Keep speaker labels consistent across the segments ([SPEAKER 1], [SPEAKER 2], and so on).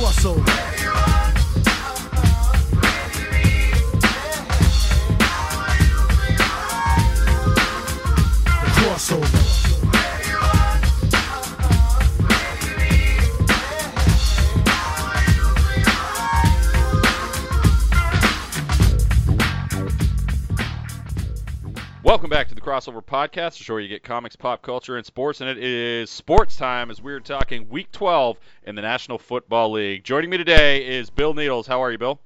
[SPEAKER 1] crossover. The Crossover
[SPEAKER 2] Podcast, the show where you get comics, pop culture, and sports. And it is sports time as we're talking Week 12 in the National Football League. Joining me today is Bill Needles. How are you, Bill?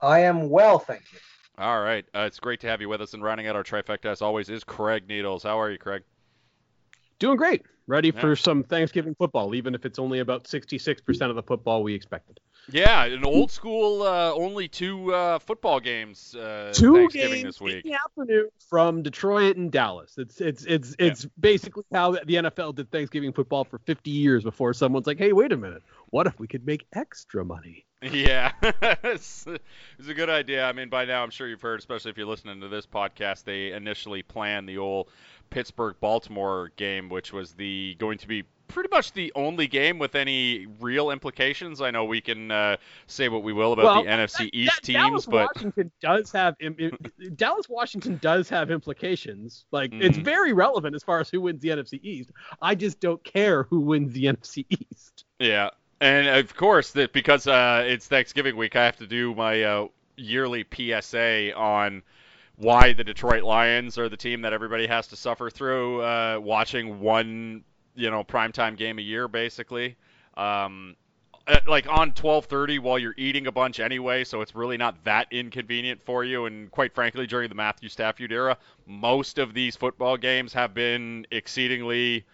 [SPEAKER 3] I am well, thank you.
[SPEAKER 2] All right. Uh, it's great to have you with us. And rounding out our trifecta, as always, is Craig Needles. How are you, Craig?
[SPEAKER 4] Doing great. Ready
[SPEAKER 2] Yeah.
[SPEAKER 4] for some Thanksgiving football, even if it's only about 66% of the football we expected.
[SPEAKER 2] Yeah, an old school, uh, only two uh, football games uh,
[SPEAKER 4] Two
[SPEAKER 2] Thanksgiving
[SPEAKER 4] games
[SPEAKER 2] this week.
[SPEAKER 4] in the afternoon from Detroit and Dallas. It's it's it's it's basically how the NFL did Thanksgiving football for 50 years before someone's like, "Hey, wait a minute. What if we could make extra money?"
[SPEAKER 2] Yeah, it's, it's a good idea. I mean, by now I'm sure you've heard, especially if you're listening to this podcast, they initially planned the old Pittsburgh-Baltimore game, which was the going to be pretty much the only game with any real implications. I know we can uh, say what we will about
[SPEAKER 4] Well,
[SPEAKER 2] the NFC East
[SPEAKER 4] that-
[SPEAKER 2] teams,
[SPEAKER 4] Dallas
[SPEAKER 2] but
[SPEAKER 4] Washington does have im- Dallas Washington does have implications. Like it's
[SPEAKER 2] Mhm.
[SPEAKER 4] very relevant as far as who wins the NFC East. I just don't care who wins the NFC East.
[SPEAKER 2] Yeah, and of course that because uh, it's Thanksgiving week, I have to do my uh, yearly PSA on why the Detroit Lions are the team that everybody has to suffer through uh, watching one, you know, primetime game a year, basically. Um, like on 12:30 while you're eating a bunch anyway, so it's really not that inconvenient for you. And quite frankly, during the Matthew Stafford era, most of these football games have been exceedingly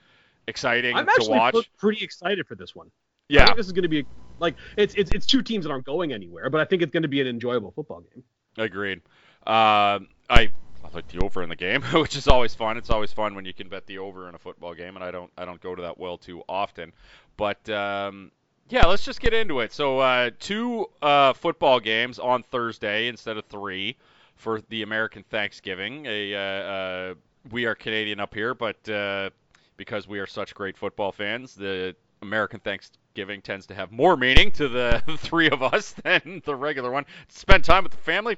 [SPEAKER 2] exciting
[SPEAKER 4] I'm
[SPEAKER 2] to
[SPEAKER 4] actually
[SPEAKER 2] watch.
[SPEAKER 4] pre- pretty excited for this one. I
[SPEAKER 2] Yeah,
[SPEAKER 4] think this is going to be like it's it's it's two teams that aren't going anywhere, but I think it's going to be an enjoyable football game.
[SPEAKER 2] Agreed. Um, I I like the over in the game, which is always fun. It's always fun when you can bet the over in a football game, and I don't I don't go to that well too often. But um, yeah, let's just get into it. So uh, two uh, football games on Thursday instead of three for the American Thanksgiving. A uh, uh, we are Canadian up here, but uh, because we are such great football fans, the American Thanksgiving tends to have more meaning to the three of us than the regular one. Spend time with the family.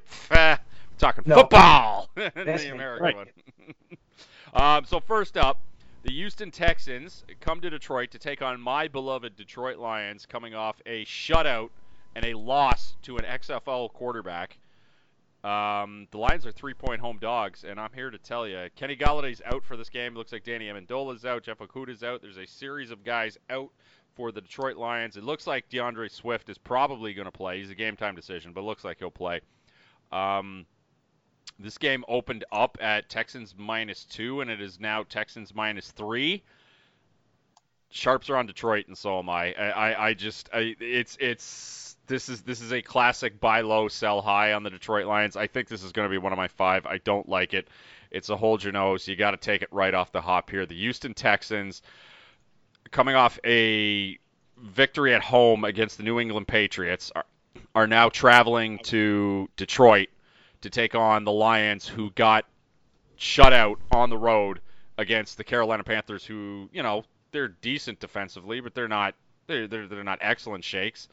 [SPEAKER 2] Talking
[SPEAKER 3] No.
[SPEAKER 2] football. The. American
[SPEAKER 4] Right.
[SPEAKER 2] one. um, so first up, the Houston Texans come to Detroit to take on my beloved Detroit Lions, coming off a shutout and a loss to an XFL quarterback. Um, the Lions are three-point home dogs, and I'm here to tell you, Kenny Golladay's out for this game. Looks like Danny Amendola's out, Jeff Okudah's out. There's a series of guys out for the Detroit Lions. It looks like D'Andre Swift is probably going to play. He's a game-time decision, but it looks like he'll play. Um, this game opened up at Texans minus two, and it is now Texans minus three. Sharps are on Detroit, and so am I. I, I, I just, I, it's, it's, this is, this is a classic buy low, sell high on the Detroit Lions. I think this is going to be one of my five. I don't like it. It's a hold your nose. You got to take it right off the hop here. The Houston Texans, coming off a victory at home against the New England Patriots, are, are now traveling to Detroit to take on the Lions, who got shut out on the road against the Carolina Panthers, who you know they're decent defensively, but they're not they're they're, they're not excellent shakes.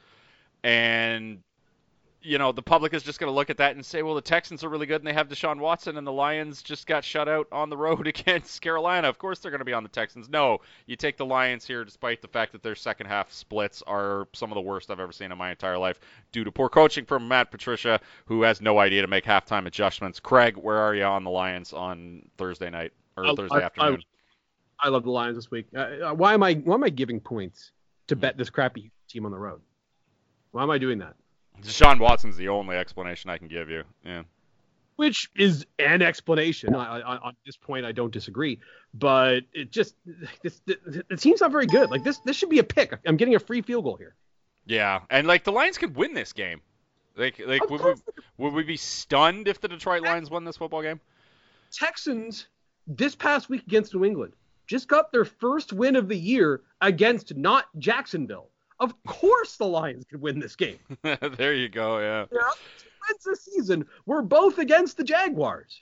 [SPEAKER 2] And you know the public is just going to look at that and say, well, the Texans are really good and they have Deshaun Watson, and the Lions just got shut out on the road against Carolina. Of course they're going to be on the Texans. No, you take the Lions here, despite the fact that their second half splits are some of the worst I've ever seen in my entire life due to poor coaching from Matt Patricia, who has no idea to make halftime adjustments. Craig, where are you on the Lions on Thursday night or
[SPEAKER 4] I-
[SPEAKER 2] Thursday
[SPEAKER 4] I-
[SPEAKER 2] afternoon?
[SPEAKER 4] I love the Lions this week. Uh, uh, why am I why am I giving points to bet this crappy team on the road? Why am I doing that?
[SPEAKER 2] Deshaun Watson's the only explanation I can give you. Yeah.
[SPEAKER 4] Which is an explanation. I, I, on this point, I don't disagree. But it just this, the, the team's not very good. Like this this should be a pick. I'm getting a free field goal here.
[SPEAKER 2] Yeah, and like the Lions could win this game. Like, like
[SPEAKER 4] Of
[SPEAKER 2] would we, would we be stunned if the Detroit Lions won this football game?
[SPEAKER 4] Texans this past week against New England just got their first win of the year against not Jacksonville. Of course, the Lions could win this game.
[SPEAKER 2] there you go. Yeah.
[SPEAKER 4] Their other two wins this season were both against the Jaguars.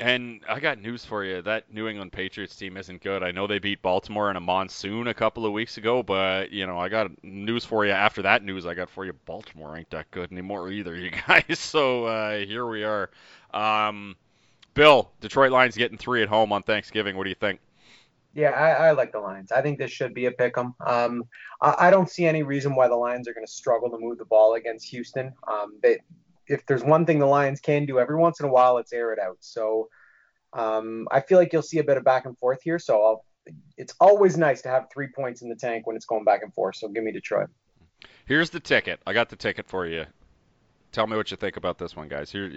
[SPEAKER 2] And I got news for you. That New England Patriots team isn't good. I know they beat Baltimore in a monsoon a couple of weeks ago, but you know, I got news for you. After that news, I got for you. Baltimore ain't that good anymore either, you guys. So uh, here we are. Um, Bill, Detroit Lions getting three at home on Thanksgiving. What do you think?
[SPEAKER 3] Yeah, I, I like the Lions. I think this should be a pick 'em. Um, I, I don't see any reason why the Lions are going to struggle to move the ball against Houston. Um, they, if there's one thing the Lions can do every once in a while, it's air it out. So um, I feel like you'll see a bit of back and forth here. So I'll, it's always nice to have three points in the tank when it's going back and forth. So give me Detroit.
[SPEAKER 2] Here's the ticket. I got the ticket for you. Tell me what you think about this one, guys. Here,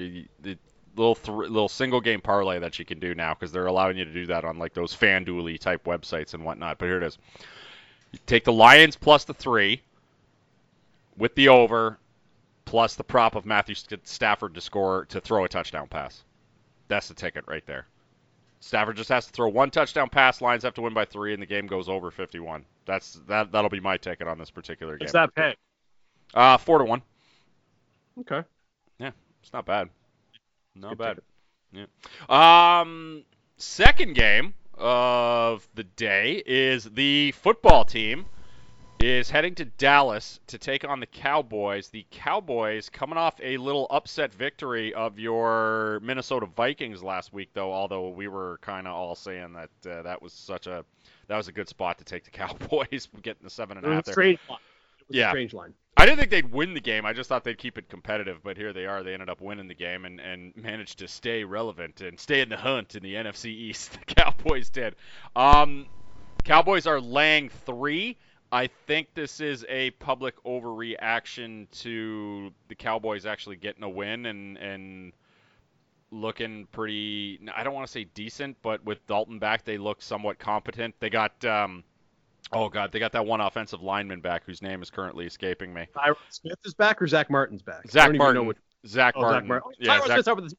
[SPEAKER 2] little th- little single game parlay that you can do now because they're allowing you to do that on like those FanDuel type websites and whatnot. But here it is. You take the Lions plus the three with the over plus the prop of Matthew Stafford to score to throw a touchdown pass. That's the ticket right there. Stafford just has to throw one touchdown pass. Lions have to win by three, and the game goes over 51. That's that. That'll be my ticket on this particular game.
[SPEAKER 4] What's that pay?
[SPEAKER 2] Uh, four to one.
[SPEAKER 4] Okay.
[SPEAKER 2] Yeah, it's not bad. Not
[SPEAKER 4] Good
[SPEAKER 2] bad.
[SPEAKER 4] ticket.
[SPEAKER 2] Yeah. Um, second game of the day is the football team is heading to Dallas to take on the Cowboys. The Cowboys coming off a little upset victory of your Minnesota Vikings last week, though. Although we were kind of all saying that uh, that was such a that was a good spot to take the Cowboys, getting the seven and a half and
[SPEAKER 4] It
[SPEAKER 2] a
[SPEAKER 4] was
[SPEAKER 2] half
[SPEAKER 4] a
[SPEAKER 2] there.
[SPEAKER 4] strange line. It was
[SPEAKER 2] Yeah.
[SPEAKER 4] strange line.
[SPEAKER 2] I didn't think they'd win the game. I just thought they'd keep it competitive, but here they are. They ended up winning the game and, and managed to stay relevant and stay in the hunt in the NFC East. The Cowboys did. Um, Cowboys are laying three. I think this is a public overreaction to the Cowboys actually getting a win and and looking pretty. I don't want to say decent, but with Dalton back, they look somewhat competent. They got. Um, Oh God, they got that one offensive lineman back whose name is currently escaping me.
[SPEAKER 4] Tyron Smith is back or Zack Martin's back? Zack
[SPEAKER 2] Martin.
[SPEAKER 4] Which,
[SPEAKER 2] Zach
[SPEAKER 4] oh,
[SPEAKER 2] Martin.
[SPEAKER 4] Zack Martin.
[SPEAKER 2] Yeah,
[SPEAKER 4] Tyron
[SPEAKER 2] Zach,
[SPEAKER 4] Smith's over the, of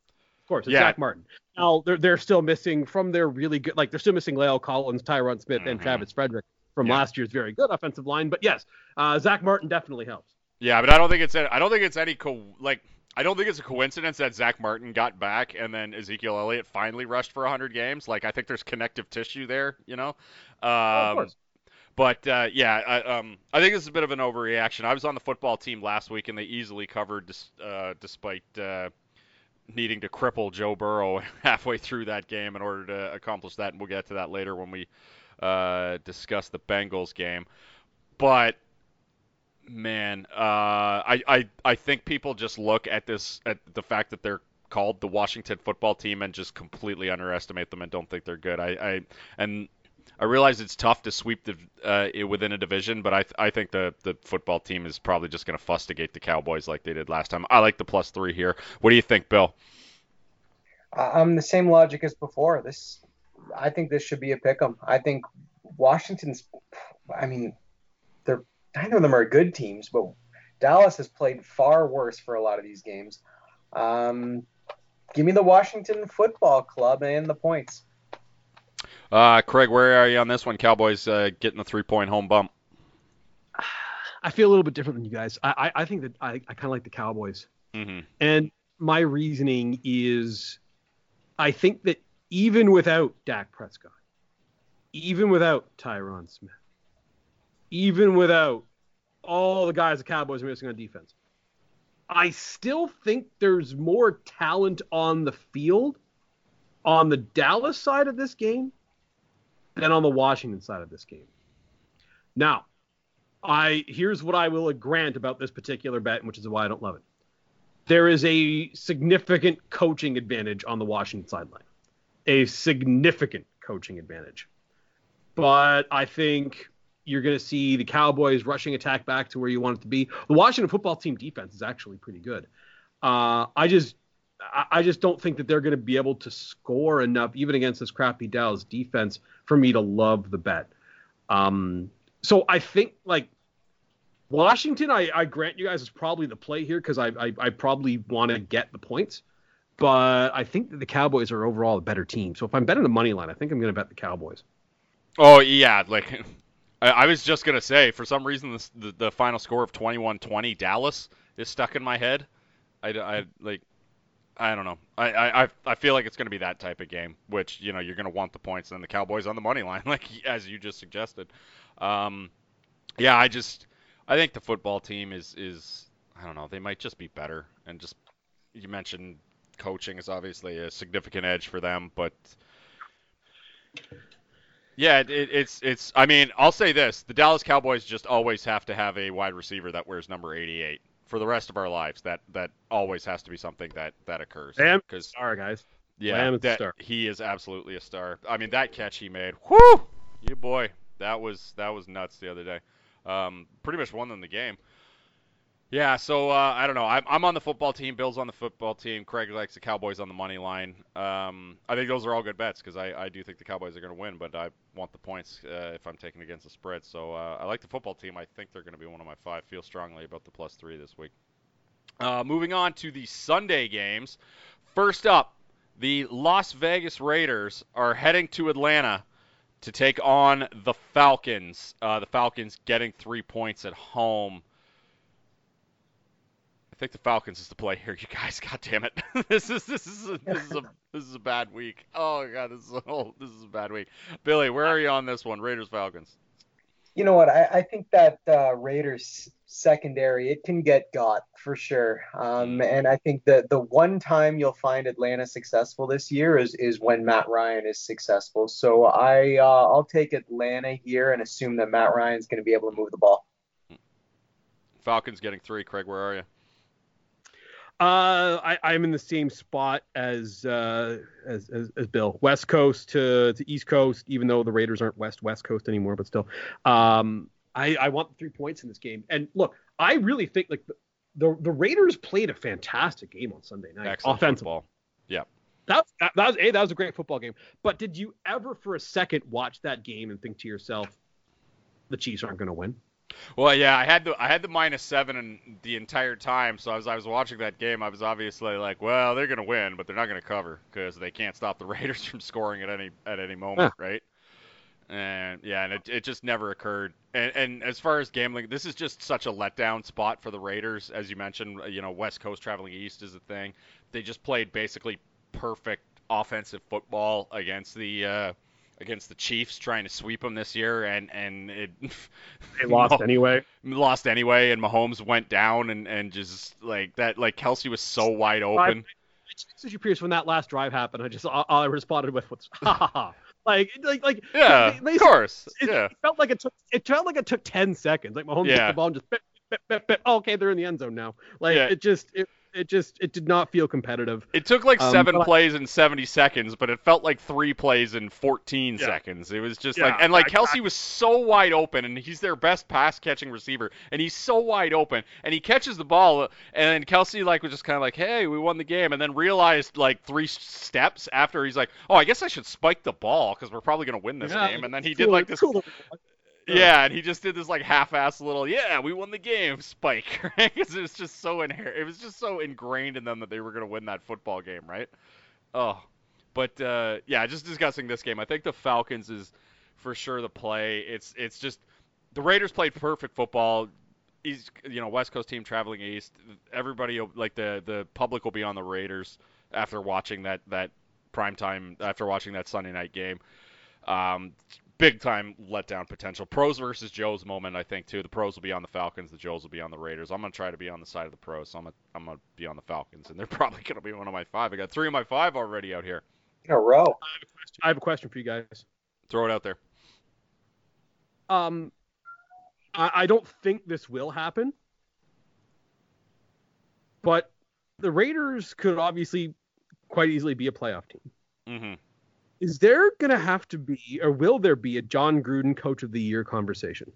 [SPEAKER 4] course, it's
[SPEAKER 2] Yeah.
[SPEAKER 4] Zack Martin. Now they're they're still missing from their really good, like they're still missing La'el Collins, Tyron Smith, and
[SPEAKER 2] Mhm.
[SPEAKER 4] Travis Frederick from
[SPEAKER 2] Yeah.
[SPEAKER 4] last year's very good offensive line. But yes, uh, Zack Martin definitely helps.
[SPEAKER 2] yeah, but I don't think it's I don't think it's any co- like I don't think it's a coincidence that Zack Martin got back and then Ezekiel Elliott finally rushed for 100 games. Like I think there's connective tissue there, you know. Um,
[SPEAKER 4] Oh, of course.
[SPEAKER 2] But uh, yeah, I, um, I think this is a bit of an overreaction. I was on the football team last week, and they easily covered, dis- uh, despite uh, needing to cripple Joe Burrow halfway through that game in order to accomplish that. And we'll get to that later when we uh, discuss the Bengals game. But man, uh, I, I I think people just look at this at the fact that they're called the Washington football team and just completely underestimate them and don't think they're good. I, I and I realize it's tough to sweep the uh, it within a division, but I I think the the football team is probably just going to fustigate the Cowboys like they did last time. I like the plus three here. What do you think, Bill?
[SPEAKER 3] I'm the same logic as before. This, I think this should be a pick 'em. I think Washington's, I mean, they're neither of them are good teams, but Dallas has played far worse for a lot of these games. Um, give me the Washington Football Club and the points.
[SPEAKER 2] Uh, Craig, where are you on this one? Cowboys uh, getting the three point home bump.
[SPEAKER 4] I feel a little bit different than you guys. I I, I think that I, I kind of like the Cowboys.
[SPEAKER 2] hmm
[SPEAKER 4] And my reasoning is I think that even without Dak Prescott, even without Tyron Smith, even without all the guys the Cowboys are missing on defense, I still think there's more talent on the field on the Dallas side of this game than on the Washington side of this game. Now, I here's what I will grant about this particular bet, which is why I don't love it there is a significant coaching advantage on the Washington sideline. A significant coaching advantage. But I think you're going to see the Cowboys rushing attack back to where you want it to be. The Washington football team defense is actually pretty good. Uh, I just I just don't think that they're going to be able to score enough, even against this crappy Dallas defense, for me to love the bet. Um, so I think like Washington, I, I grant you guys is probably the play here because I, I I probably want to get the points, but I think that the Cowboys are overall a better team. So if I'm betting the money line, I think I'm going to bet the Cowboys.
[SPEAKER 2] Oh yeah, like I, was just gonna say, for some reason the the final score of 21-20 Dallas is stuck in my head. I, I like I don't know. I, I I- feel like it's going to be that type of game, which you know you're going to want the points and the Cowboys on the money line, like as you just suggested. Um, yeah, I just I think the football team is is I don't know. They might just be better, and just you mentioned coaching is obviously a significant edge for them, but yeah, it, it's it's. I mean, I'll say this: the Dallas Cowboys just always have to have a wide receiver that wears number 88 for the rest of our lives. That that always has to be something that that occurs. Because
[SPEAKER 4] Star guys.
[SPEAKER 2] yeah,
[SPEAKER 4] is a
[SPEAKER 2] that,
[SPEAKER 4] star.
[SPEAKER 2] he is absolutely a star. I mean, that catch he made, whoo, you boy, that was that was nuts the other day. Um, pretty much won them the game. Yeah, so uh, I don't know. I'm, I'm on the football team. Bill's on the football team. Craig likes the Cowboys on the money line. Um, I think those are all good bets because I, I do think the Cowboys are going to win, but I want the points uh, if I'm taking against the spread. So uh, I like the football team. I think they're going to be one of my five. Feel strongly about the plus three this week. Uh, moving on to the Sunday games. First up, the Las Vegas Raiders are heading to Atlanta to take on the Falcons. Uh, the Falcons getting three points at home. I think the Falcons is the play here, you guys. God damn it, this is this is a, this is a this is a bad week. Oh god, this is a whole, this is a bad week. Billy, where are you on this one? Raiders Falcons.
[SPEAKER 3] You know what? I, I think that uh, Raiders secondary it can get got for sure. Um, and I think that the one time you'll find Atlanta successful this year is is when Matt Ryan is successful. So I uh, I'll take Atlanta here and assume that Matt Ryan's going to be able to move the ball.
[SPEAKER 2] Falcons getting three. Craig, where are you?
[SPEAKER 4] Uh, I, I'm in the same spot as, uh, as as as Bill. West Coast to, to East Coast, even though the Raiders aren't West West Coast anymore, but still. Um, I, I want the three points in this game. And look, I really think like the the, the Raiders played a fantastic game on Sunday night.
[SPEAKER 2] Excellent
[SPEAKER 4] offensively.
[SPEAKER 2] football.
[SPEAKER 4] That, that, that was a that was a great football game. But did you ever for a second watch that game and think to yourself, the Chiefs aren't going to win?
[SPEAKER 2] Well, yeah, I had the I had the minus seven and the entire time. So as I was watching that game, I was obviously like, well, they're gonna win, but they're not gonna cover because they can't stop the Raiders from scoring at any at any moment, right? And yeah, and it, it just never occurred. And and as far as gambling, this is just such a letdown spot for the Raiders, as you mentioned. You know, West Coast traveling east is a thing. They just played basically perfect offensive football against the. Uh, against the Chiefs trying to sweep them this year and and it
[SPEAKER 4] They lost anyway.
[SPEAKER 2] lost anyway, and Mahomes went down, and, and just like that, like Kelce was so wide open.
[SPEAKER 4] As you Pierce, when that last drive happened, I just all, all I responded with was ha ha ha. Like like like
[SPEAKER 2] Yeah,
[SPEAKER 4] they- they-
[SPEAKER 2] of course.
[SPEAKER 4] It,
[SPEAKER 2] Yeah,
[SPEAKER 4] it felt like it took it felt like it took ten seconds. Like Mahomes took
[SPEAKER 2] Yeah.
[SPEAKER 4] the ball and just bip, bip, bip, bip. Oh, okay, they're in the end zone now. Like
[SPEAKER 2] Yeah.
[SPEAKER 4] it just it it just it did not feel competitive.
[SPEAKER 2] it took like
[SPEAKER 4] Um,
[SPEAKER 2] seven
[SPEAKER 4] but I-
[SPEAKER 2] plays in 70 seconds, but it felt like three plays in 14
[SPEAKER 4] Yeah.
[SPEAKER 2] seconds. It was just
[SPEAKER 4] Yeah,
[SPEAKER 2] like, and like
[SPEAKER 4] I-
[SPEAKER 2] Kelce was so wide open, and he's their best pass catching receiver, and he's so wide open, and he catches the ball, and then Kelce like was just kind of like, hey, we won the game, and then realized like three steps after he's like, oh, I guess I should spike the ball because we're probably gonna win this
[SPEAKER 4] Yeah,
[SPEAKER 2] game, and then he
[SPEAKER 4] cool-
[SPEAKER 2] did like this
[SPEAKER 4] cool-
[SPEAKER 2] Yeah, and he just did this like half-ass little, yeah, we won the game, spike? Because it was just so inher- it was just so ingrained in them that they were gonna win that football game, right? Oh, but uh, yeah, just discussing this game, I think the Falcons is for sure the play. It's it's just the Raiders played perfect football. East, you know, West Coast team traveling east. Everybody, like the the public, will be on the Raiders after watching that that prime time after watching that Sunday night game. Um, big time letdown potential. Pros versus Joes moment, I think too. The pros will be on the Falcons, the Joes will be on the Raiders. I'm gonna try to be on the side of the pros, so I'm gonna I'm gonna be on the Falcons, and they're probably gonna be one of my five. I got three of my five already out here.
[SPEAKER 3] In a row.
[SPEAKER 4] I have a question for you guys.
[SPEAKER 2] Throw it out there.
[SPEAKER 4] Um, I, I don't think this will happen, but the Raiders could obviously quite easily be a playoff team.
[SPEAKER 2] hmm
[SPEAKER 4] Is there going to have to be, or will there be, a Jon Gruden Coach of the Year conversation?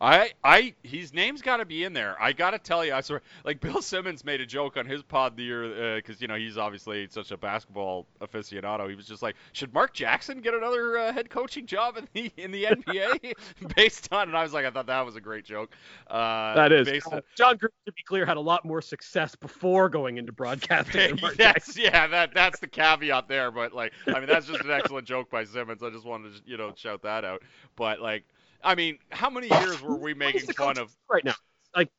[SPEAKER 2] I, I, his name's got to be in there. I got to tell you, I swear, like Bill Simmons made a joke on his pod the year because you know he's obviously such a basketball aficionado. He was just like, should Mark Jackson get another uh, head coaching job in the in the NBA based on? And I was like, I thought that was a great joke. Uh,
[SPEAKER 4] That is.
[SPEAKER 2] on,
[SPEAKER 4] Jon Gruden, to be clear, had a lot more success before going into broadcasting. than Mark Jackson.
[SPEAKER 2] yes, yeah, that that's the caveat there. But like, I mean, that's just an excellent joke by Simmons. I just wanted to you know shout that out. But like, I mean, how many years were we making fun of?
[SPEAKER 4] right now? Like,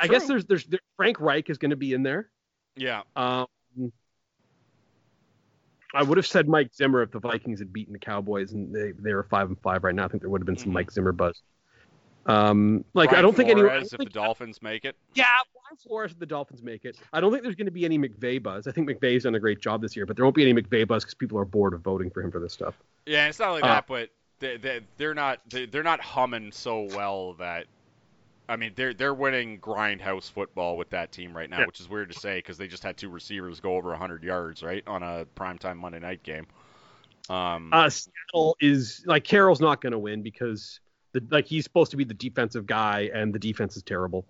[SPEAKER 4] I guess there's, there's there, Frank Reich is going to be in there.
[SPEAKER 2] Yeah,
[SPEAKER 4] Um, I would have said Mike Zimmer if the Vikings had beaten the Cowboys and they they were five and five right now. I think there would have been some
[SPEAKER 2] Mhm.
[SPEAKER 4] Mike Zimmer buzz. Um, like I don't think anyone.
[SPEAKER 2] Flores,
[SPEAKER 4] don't
[SPEAKER 2] if
[SPEAKER 4] think-
[SPEAKER 2] the Dolphins make it.
[SPEAKER 4] Yeah, Brian Flores if the Dolphins make it. I don't think there's going to be any McVay buzz. I think McVay's done a great job this year, but there won't be any McVay buzz because people are bored of voting for him for this stuff.
[SPEAKER 2] Yeah, it's not only
[SPEAKER 4] Uh,
[SPEAKER 2] that, but they, they, they're not they, they're not humming so well that. I mean, they're they're winning grindhouse football with that team right now,
[SPEAKER 4] Yeah.
[SPEAKER 2] which is weird to say because they just had two receivers go over 100 yards, right, on a primetime Monday night game. Um,
[SPEAKER 4] Uh, Seattle is like Carroll's not going to win because the like he's supposed to be the defensive guy and the defense is terrible.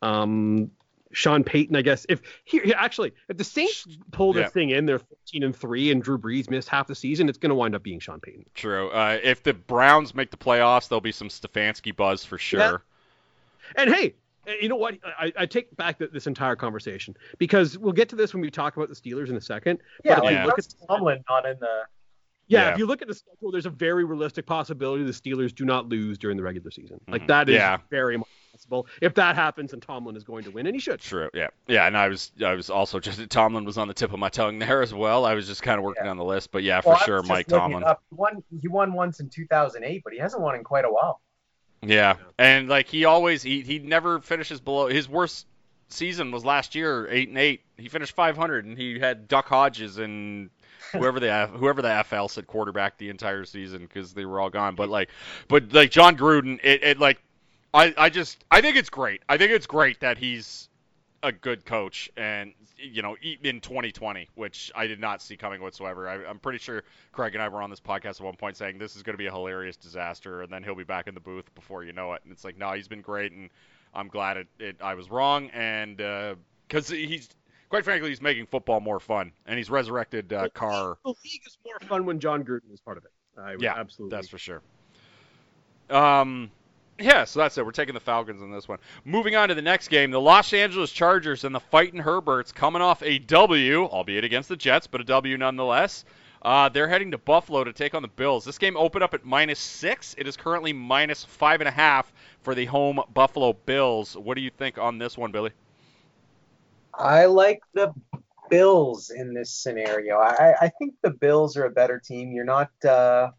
[SPEAKER 4] Um, Sean Payton, I guess if here here, actually if the Saints pull this
[SPEAKER 2] Yeah.
[SPEAKER 4] thing in, they're 13 and three, and Drew Brees missed half the season. It's going to wind up being Sean Payton.
[SPEAKER 2] true. Uh, if the Browns make the playoffs, there'll be some Stefanski buzz for sure.
[SPEAKER 4] And hey, uh, you know what? I, I take back th this entire conversation because we'll get to this when we talk about the Steelers in a second.
[SPEAKER 3] Yeah,
[SPEAKER 4] But
[SPEAKER 3] like
[SPEAKER 2] Yeah.
[SPEAKER 4] look
[SPEAKER 3] Russ Tomlin not in the.
[SPEAKER 4] Yeah,
[SPEAKER 2] Yeah.
[SPEAKER 4] if you look at the schedule, there's a very realistic possibility the Steelers do not lose during the regular season.
[SPEAKER 2] Mhm.
[SPEAKER 4] Like that is
[SPEAKER 2] Yeah.
[SPEAKER 4] very much possible. If that happens, and Tomlin is going to win, and he should.
[SPEAKER 2] True. Yeah. Yeah. And I was I was also just Tomlin was on the tip of my tongue there as well. I was just kind of working
[SPEAKER 3] Yeah.
[SPEAKER 2] on the list, but yeah, for
[SPEAKER 3] Well, I
[SPEAKER 2] sure, Mike Tomlin.
[SPEAKER 3] He won. He won once in 2008, but he hasn't won in quite a while.
[SPEAKER 2] Yeah, and like he always he he never finishes below his worst season was last year eight and eight. He finished 500 and he had Duck Hodges and whoever the whoever the FL said quarterback the entire season because they were all gone. But like but like Jon Gruden, it, it like I I just I think it's great. I think it's great that he's a good coach and you know in 2020 which i did not see coming whatsoever I, i'm pretty sure craig and i were on this podcast at one point saying this is going to be a hilarious disaster and then he'll be back in the booth before you know it and it's like no he's been great and i'm glad it, it i was wrong and uh, because he's quite frankly he's making football more fun and he's resurrected uh, carr
[SPEAKER 4] The league is more fun when Jon Gruden is part of it. I
[SPEAKER 2] Yeah,
[SPEAKER 4] absolutely.
[SPEAKER 2] That's for sure. Um, yeah, so that's it. We're taking the Falcons in this one. Moving on to the next game, the Los Angeles Chargers and the Fighting Herberts coming off a W, albeit against the Jets, but a W nonetheless. Uh, they're heading to Buffalo to take on the Bills. This game opened up at minus six. It is currently minus five and a half for the home Buffalo Bills. What do you think on this one, Billy?
[SPEAKER 3] I like the Bills in this scenario. I, I think the Bills are a better team. You're not uh,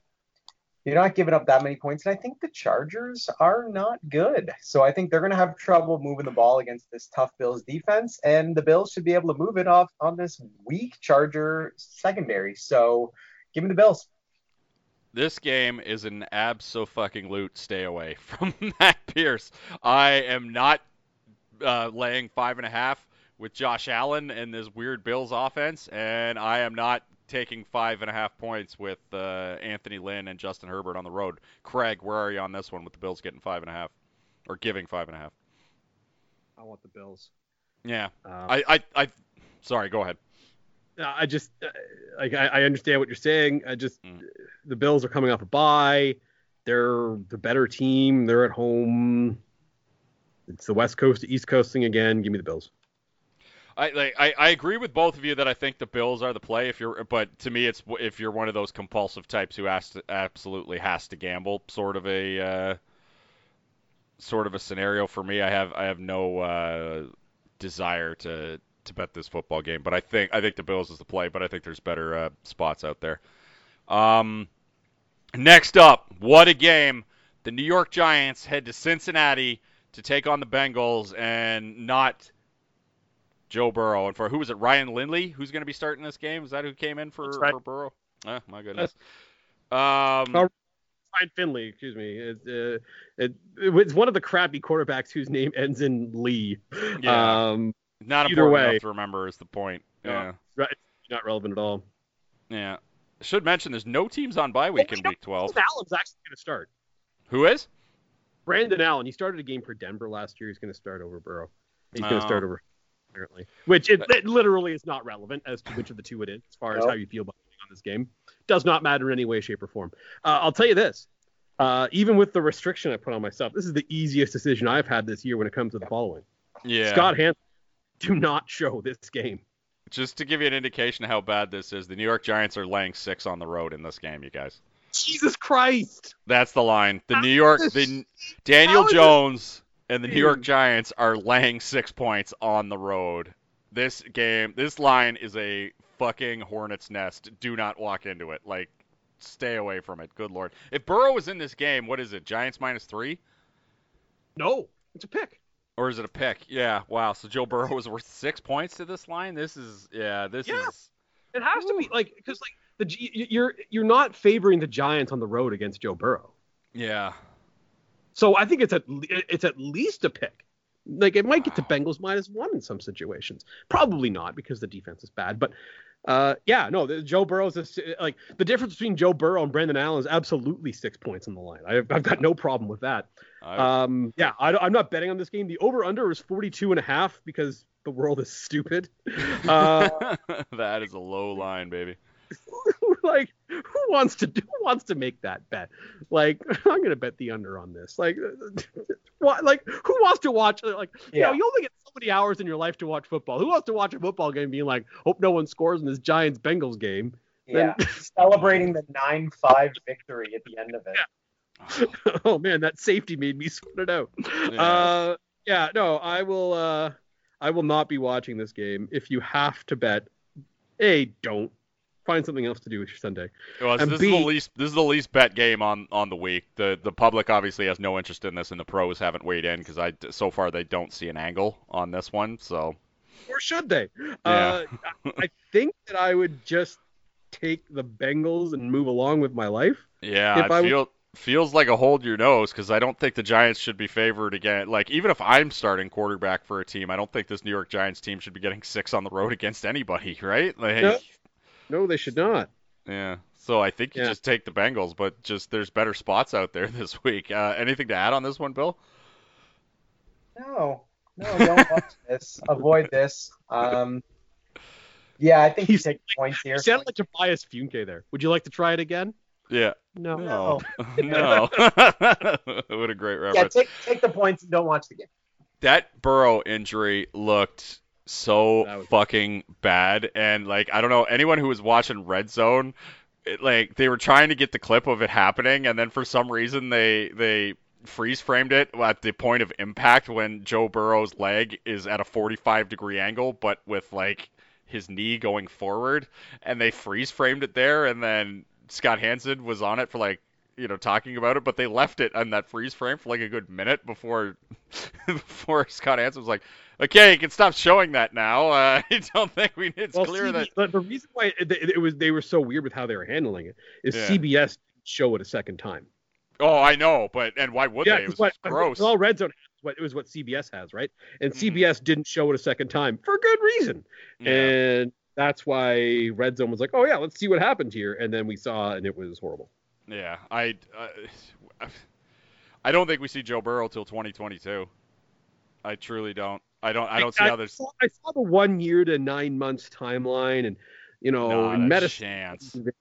[SPEAKER 3] you're not giving up that many points, and I think the Chargers are not good. So I think they're going to have trouble moving the ball against this tough Bills defense, and the Bills should be able to move it off on this weak Charger secondary. So give me the Bills.
[SPEAKER 2] This game is an abso-fucking-lute stay away from Matt Pierce. I am not uh, laying five and a half with Josh Allen and this weird Bills offense, and I am not taking five and a half points with uh, Anthony Lynn and Justin Herbert on the road. Craig, where are you on this one with the Bills getting five and a half or giving five and a half?
[SPEAKER 4] I want the Bills.
[SPEAKER 2] Yeah,
[SPEAKER 4] Um,
[SPEAKER 2] I, I, I sorry, go ahead.
[SPEAKER 4] I just uh, like I, I understand what you're saying. I just
[SPEAKER 2] Mm.
[SPEAKER 4] the Bills are coming off a bye. They're the better team. They're at home. It's the West Coast to East Coast thing again. Give me the Bills.
[SPEAKER 2] I like I, I agree with both of you that I think the Bills are the play if you're but to me it's if you're one of those compulsive types who has to absolutely has to gamble sort of a uh, sort of a scenario for me I have I have no uh, desire to to bet this football game but I think I think the Bills is the play but I think there's better uh, spots out there. Um, next up, what a game! The New York Giants head to Cincinnati to take on the Bengals and not Joe Burrow. And for who was it? Ryan Lindley, who's going to be starting this game? Is that who came in for,
[SPEAKER 4] right.
[SPEAKER 2] for Burrow? Oh, my goodness. Um,
[SPEAKER 4] Oh. Ryan Finley, excuse me. It, uh, it, it's one of the crappy quarterbacks whose name ends in Lee.
[SPEAKER 2] Yeah.
[SPEAKER 4] Um,
[SPEAKER 2] not
[SPEAKER 4] either
[SPEAKER 2] important
[SPEAKER 4] way.
[SPEAKER 2] enough to remember is the point.
[SPEAKER 4] Yeah.
[SPEAKER 2] Yeah.
[SPEAKER 4] not relevant at all.
[SPEAKER 2] Yeah. Should mention there's no teams on bye week in week 12.
[SPEAKER 4] Brandon Allen's actually going to start.
[SPEAKER 2] Who is?
[SPEAKER 4] Brandon Allen. He started a game for Denver last year. He's going to start over Burrow. He's going
[SPEAKER 2] Oh.
[SPEAKER 4] to start over apparently, which it, it literally is not relevant as to which of the two it is, as far as how you feel about on this game. Does not matter in any way, shape, or form. Uh, I'll tell you this. Uh, even with the restriction I put on myself, this is the easiest decision I've had this year when it comes to the following.
[SPEAKER 2] Yeah.
[SPEAKER 4] Scott Hanson, do not show this game.
[SPEAKER 2] Just to give you an indication of how bad this is, the New York Giants are laying six on the road in this game, you guys.
[SPEAKER 4] Jesus Christ!
[SPEAKER 2] That's the line. The
[SPEAKER 4] How
[SPEAKER 2] New York, the Daniel Jones and the New York Giants are laying six points on the road. This game, this line is a fucking hornet's nest. Do not walk into it. Like, stay away from it. Good lord. If Burrow was in this game, what is it? Giants minus three,
[SPEAKER 4] No, it's a pick.
[SPEAKER 2] or is it a pick? Yeah. Wow. So Joe Burrow was worth six points to this line. This is yeah. This
[SPEAKER 4] Yeah.
[SPEAKER 2] is
[SPEAKER 4] It has to be like because like the G- you're you're not favoring the Giants on the road against Joe Burrow.
[SPEAKER 2] yeah.
[SPEAKER 4] So I think it's at it's at least a pick. Like it might get to Bengals minus one in some situations. Probably not because the defense is bad. But uh, yeah, no, the, Joe Burrow's is like the difference between Joe Burrow and Brandon Allen is absolutely six points on the line. I've, I've got no problem with that. Um, yeah, I, am not betting on this game. The over under is 42 and a half because the world is stupid. Uh,
[SPEAKER 2] that is a low line, baby.
[SPEAKER 4] like who wants to do who wants to make that bet? Like i'm gonna bet the under on this. Like what like who wants to watch like you know you only get so many hours in your life to watch football. Who wants to watch a football game being like hope no one scores in this giants bengals game
[SPEAKER 3] Yeah, celebrating the nine-five victory at the end of it. yeah.
[SPEAKER 4] oh man that safety made me sweat it out.
[SPEAKER 2] Yeah.
[SPEAKER 4] uh yeah no i will uh i will not be watching this game if you have to bet a don't find something else to do with your sunday
[SPEAKER 2] Well,
[SPEAKER 4] And
[SPEAKER 2] this is the least this is the least bet game on on the week. The the public obviously has no interest in this, and the pros haven't weighed in because I so far they don't see an angle on this one. So
[SPEAKER 4] or should they?
[SPEAKER 2] Yeah.
[SPEAKER 4] Uh, I think that I would just take the Bengals and move along with my life.
[SPEAKER 2] yeah,
[SPEAKER 4] If
[SPEAKER 2] it
[SPEAKER 4] I-
[SPEAKER 2] feel, feels like a hold your nose because I don't think the Giants should be favored again. Like even if I'm starting quarterback for a team, I don't think this New York Giants team should be getting six on the road against anybody, right? Like,
[SPEAKER 4] No. No, they should not.
[SPEAKER 2] yeah. So I think you
[SPEAKER 4] Yeah.
[SPEAKER 2] just take the Bengals, but just there's better spots out there this week. Uh, anything to add on this one, Bill?
[SPEAKER 3] No, no, don't watch this. Avoid this. Um, yeah, I think you
[SPEAKER 4] He's-
[SPEAKER 3] take points here.
[SPEAKER 4] You sound like Tobias Funke there. Would you like to try it again?
[SPEAKER 2] Yeah.
[SPEAKER 4] No.
[SPEAKER 2] No. no. what a great reference.
[SPEAKER 3] Yeah,
[SPEAKER 2] reference.
[SPEAKER 3] take take the points and don't watch the game.
[SPEAKER 2] that Burrow injury looked so fucking bad, and like I don't know anyone who was watching Red Zone, it, like they were trying to get the clip of it happening, and then for some reason they they freeze framed it at the point of impact when Joe Burrow's leg is at a 45 degree angle, but with like his knee going forward, and they freeze framed it there, and then Scott Hanson was on it for like you know talking about it, but they left it on that freeze frame for like a good minute before before Scott Hanson was like, "Okay, you can stop showing that now. Uh, I don't think we it's
[SPEAKER 4] Well,
[SPEAKER 2] clear
[SPEAKER 4] CB
[SPEAKER 2] that."
[SPEAKER 4] the, the reason why it, it, it was they were so weird with how they were handling it is
[SPEAKER 2] Yeah.
[SPEAKER 4] CBS show it a second time.
[SPEAKER 2] Oh, I know, but and why would
[SPEAKER 4] yeah,
[SPEAKER 2] they? It was
[SPEAKER 4] what,
[SPEAKER 2] gross.
[SPEAKER 4] Well, Red Zone what it was what CBS has, right? And
[SPEAKER 2] Mhm.
[SPEAKER 4] CBS didn't show it a second time for good reason.
[SPEAKER 2] Yeah.
[SPEAKER 4] And that's why Red Zone was like, "Oh yeah, let's see what happened here." And then we saw, and it was horrible.
[SPEAKER 2] Yeah, I, uh, I don't think we see Joe Burrow till 2022. I truly don't. I don't. I don't see how there's
[SPEAKER 4] saw, I saw the one year to nine months timeline, and you know,
[SPEAKER 2] not
[SPEAKER 4] medicine,
[SPEAKER 2] chance.
[SPEAKER 4] you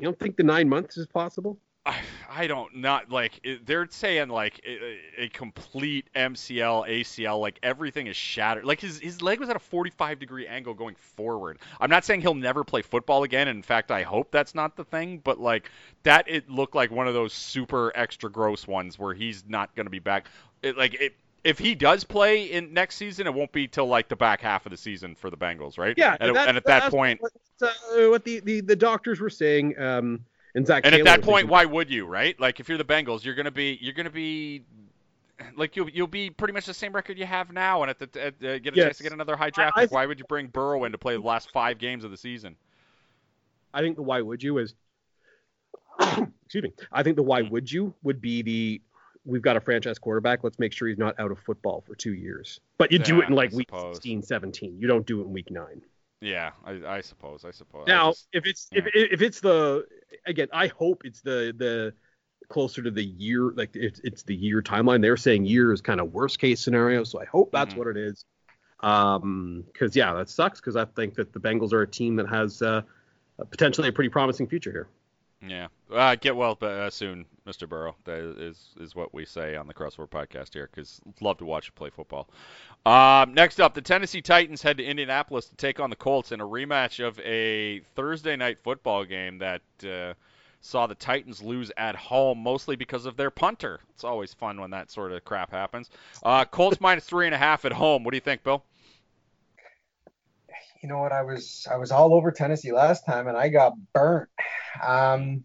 [SPEAKER 4] don't think the nine months is possible?
[SPEAKER 2] I, I don't not like it, they're saying like a, a complete MCL ACL like everything is shattered like his his leg was at a 45 degree angle going forward. I'm not saying he'll never play football again. In fact, I hope that's not the thing. But like that, it looked like one of those super extra gross ones where he's not going to be back. It, like it, if he does play in next season, it won't be till like the back half of the season for the Bengals, right?
[SPEAKER 4] Yeah,
[SPEAKER 2] And, and at that point,
[SPEAKER 4] what, uh, what the, the the doctors were saying, um, and Zach.
[SPEAKER 2] And at that point, why would you, right? Like if you're the Bengals, you're gonna be you're gonna be like you'll you'll be pretty much the same record you have now, and at the at, uh, get a
[SPEAKER 4] Yes.
[SPEAKER 2] chance to get another high draft
[SPEAKER 4] I- I
[SPEAKER 2] pick. Why would you bring Burrow in to play the last five games of the season?
[SPEAKER 4] I think the why would you is, excuse me. I think the why
[SPEAKER 2] Hmm.
[SPEAKER 4] would you would be the we've got a franchise quarterback. Let's make sure he's not out of football for two years. But you do it in like
[SPEAKER 2] I
[SPEAKER 4] week
[SPEAKER 2] suppose.
[SPEAKER 4] 16, 17. You don't do it in week nine.
[SPEAKER 2] Yeah, I, I suppose. I suppose. I
[SPEAKER 4] Now,
[SPEAKER 2] just-
[SPEAKER 4] if it's if, if it's the again, I hope it's the the closer to the year like it's it's the year timeline. They're saying year is kind of worst case scenario, so I hope that's
[SPEAKER 2] Mhm.
[SPEAKER 4] what it is. Um, because yeah, that sucks because I think that the Bengals are a team that has uh, potentially a pretty promising future here.
[SPEAKER 2] Yeah. Uh, get well uh, soon, Mr. Burrow. That is is what we say on the Crossover podcast here, because love to watch you play football. Um, next up, the Tennessee Titans head to Indianapolis to take on the Colts in a rematch of a Thursday night football game that uh, saw the Titans lose at home, mostly because of their punter. It's always fun when that sort of crap happens. Uh, Colts minus three and a half at home. What do you think, Bill?
[SPEAKER 3] You know what? I was I was all over Tennessee last time, and I got burnt. Um,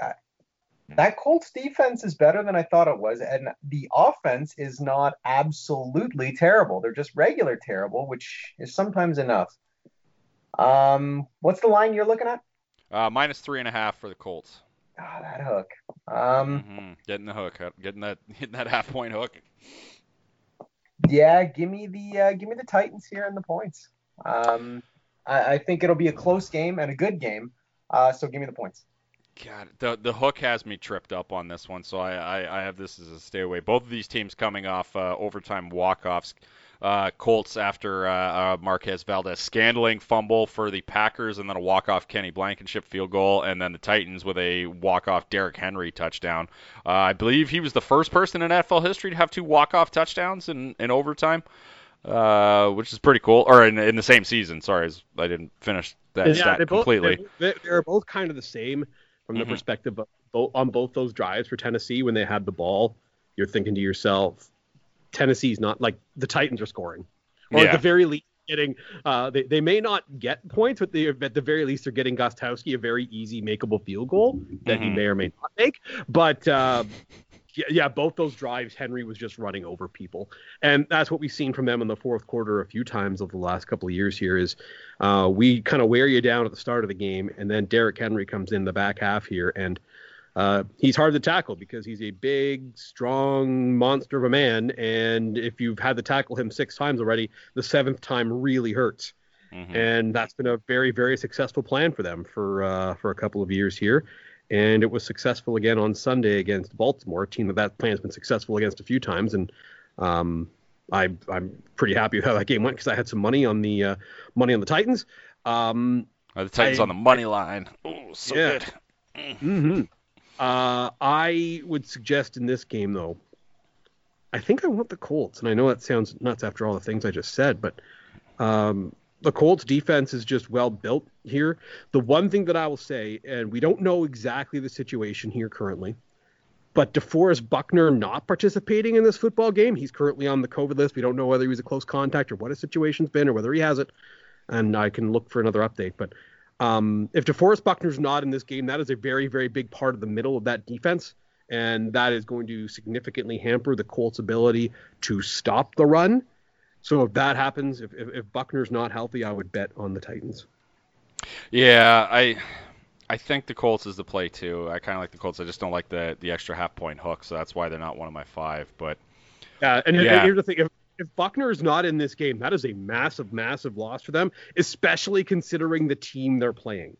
[SPEAKER 3] I- that Colts defense is better than I thought it was, and the offense is not absolutely terrible. They're just regular terrible, which is sometimes enough. Um, what's the line you're looking at?
[SPEAKER 2] Uh, minus three and a half for the Colts.
[SPEAKER 3] Ah, that hook. Um,
[SPEAKER 2] hmm Getting the hook, getting that, hitting that half point hook.
[SPEAKER 3] yeah, give me the uh, give me the Titans here and the points. Um, I, I think it'll be a close game and a good game. Uh, so give me the points.
[SPEAKER 2] God, the the hook has me tripped up on this one, so I, I, I have this as a stay away. Both of these teams coming off uh, overtime walk-offs. Uh, Colts after uh, uh, Marquez Valdes-Scantling fumble for the Packers, and then a walk-off Kenny Blankenship field goal, and then the Titans with a walk-off Derrick Henry touchdown. Uh, I believe he was the first person in NFL history to have two walk-off touchdowns in, in overtime, uh, which is pretty cool. Or in, in the same season. Sorry, I didn't finish that
[SPEAKER 4] yeah,
[SPEAKER 2] stat
[SPEAKER 4] both,
[SPEAKER 2] completely.
[SPEAKER 4] They, they're both kind of the same from the
[SPEAKER 2] Mhm.
[SPEAKER 4] perspective of both on both those drives for Tennessee when they had the ball. You're thinking to yourself, Tennessee's not like the Titans are scoring, or
[SPEAKER 2] Yeah.
[SPEAKER 4] at the very least getting. Uh, they they may not get points, but they at the very least they're getting Gostkowski a very easy makeable field goal that he
[SPEAKER 2] Mhm.
[SPEAKER 4] may or may not make. But uh, yeah, yeah, both those drives, Henry was just running over people, and that's what we've seen from them in the fourth quarter a few times over the last couple of years. Here is uh, we kind of wear you down at the start of the game, and then Derrick Henry comes in the back half here, and uh, he's hard to tackle because he's a big, strong monster of a man, and if you've had to tackle him six times already, the seventh time really hurts
[SPEAKER 2] Mhm.
[SPEAKER 4] and that's been a very very successful plan for them for uh, for a couple of years here and it was successful again on Sunday against Baltimore a team that that plan's been successful against a few times and um, I I'm pretty happy with how that game went because I had some money on the uh, money on the Titans um,
[SPEAKER 2] Uh, the Titans
[SPEAKER 4] I-
[SPEAKER 2] on the money line. Oh, so
[SPEAKER 4] Yeah.
[SPEAKER 2] good.
[SPEAKER 4] mhm. uh, I would suggest in this game though I think I want the Colts and I know that sounds nuts after all the things I just said but um, the Colts defense is just well built here. The one thing that I will say, and we don't know exactly the situation here currently, but DeForest Buckner not participating in this football game. He's currently on the COVID list. We don't know whether he was a close contact or what his situation's been or whether he has it. And I can look for another update. But um, if DeForest Buckner's not in this game, that is a very, very big part of the middle of that defense. And that is going to significantly hamper the Colts' ability to stop the run. So if that happens, if, if, if Buckner's not healthy, I would bet on the Titans.
[SPEAKER 2] Yeah, I I think the Colts is the play too. I kind of like the Colts. I just don't like the the extra half point hook, so that's why they're not one of my five. But
[SPEAKER 4] Yeah, and, and
[SPEAKER 2] Yeah.
[SPEAKER 4] here's the thing: if, if Buckner is not in this game, that is a massive, massive loss for them, especially considering the team they're playing.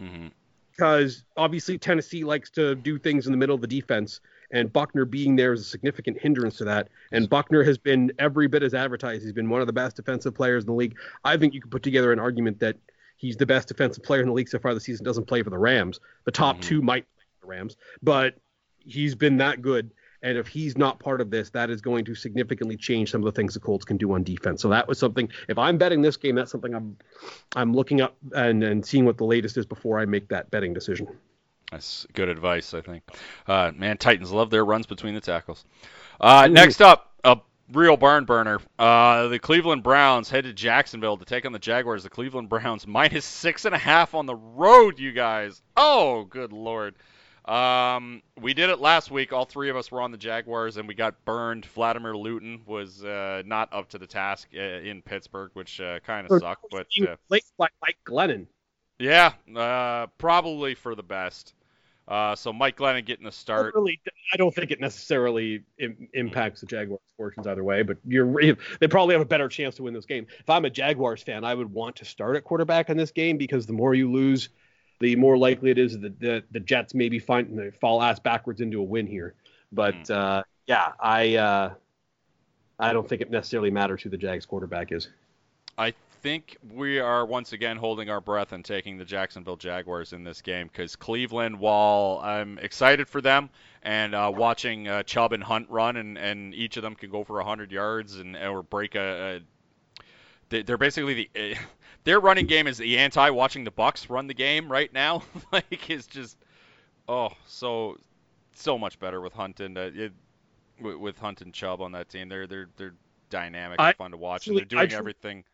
[SPEAKER 2] mhm.
[SPEAKER 4] Because obviously Tennessee likes to do things in the middle of the defense, and Buckner being there is a significant hindrance to that. And Buckner has been every bit as advertised. He's been one of the best defensive players in the league. I think you could put together an argument that he's the best defensive player in the league so far this season. Doesn't play for the Rams. The top
[SPEAKER 2] Mhm.
[SPEAKER 4] two might play for the Rams, but he's been that good. And if he's not part of this, that is going to significantly change some of the things the Colts can do on defense. So that was something. If I'm betting this game, that's something I'm I'm looking up and, and seeing what the latest is before I make that betting decision.
[SPEAKER 2] That's good advice, I think. Uh, man, Titans love their runs between the tackles. Uh, next up, a real barn burner. Uh, the Cleveland Browns head to Jacksonville to take on the Jaguars. The Cleveland Browns minus six and a half on the road, you guys. Oh, good lord. Um, we did it last week. All three of us were on the Jaguars, and we got burned. Vladimir Luton was uh, not up to the task uh, in Pittsburgh, which uh, kind of sucked. But uh,
[SPEAKER 4] by Mike Glennon.
[SPEAKER 2] yeah, uh, probably for the best. Uh, so Mike Glennon getting the start.
[SPEAKER 4] Really, I don't think it necessarily Im- impacts the Jaguars' fortunes either way. But you're they probably have a better chance to win this game. If I'm a Jaguars fan, I would want to start at quarterback in this game because the more you lose, the more likely it is that the, the Jets maybe find they fall ass backwards into a win here. But uh, yeah, I uh, I don't think it necessarily matters who the Jags quarterback is.
[SPEAKER 2] I think we are once again holding our breath and taking the Jacksonville Jaguars in this game because Cleveland, while I'm excited for them and uh, watching uh, Chubb and Hunt run, and, and each of them can go for 100 yards and or break a, a they- they're basically the uh, their running game is the anti watching the Bucks run the game right now. like is just oh so so much better with Hunt and uh, it, with, with Hunt and Chubb on that team. They're they're they're dynamic
[SPEAKER 4] I
[SPEAKER 2] and fun to watch, and they're
[SPEAKER 4] I
[SPEAKER 2] doing
[SPEAKER 4] tru-
[SPEAKER 2] everything.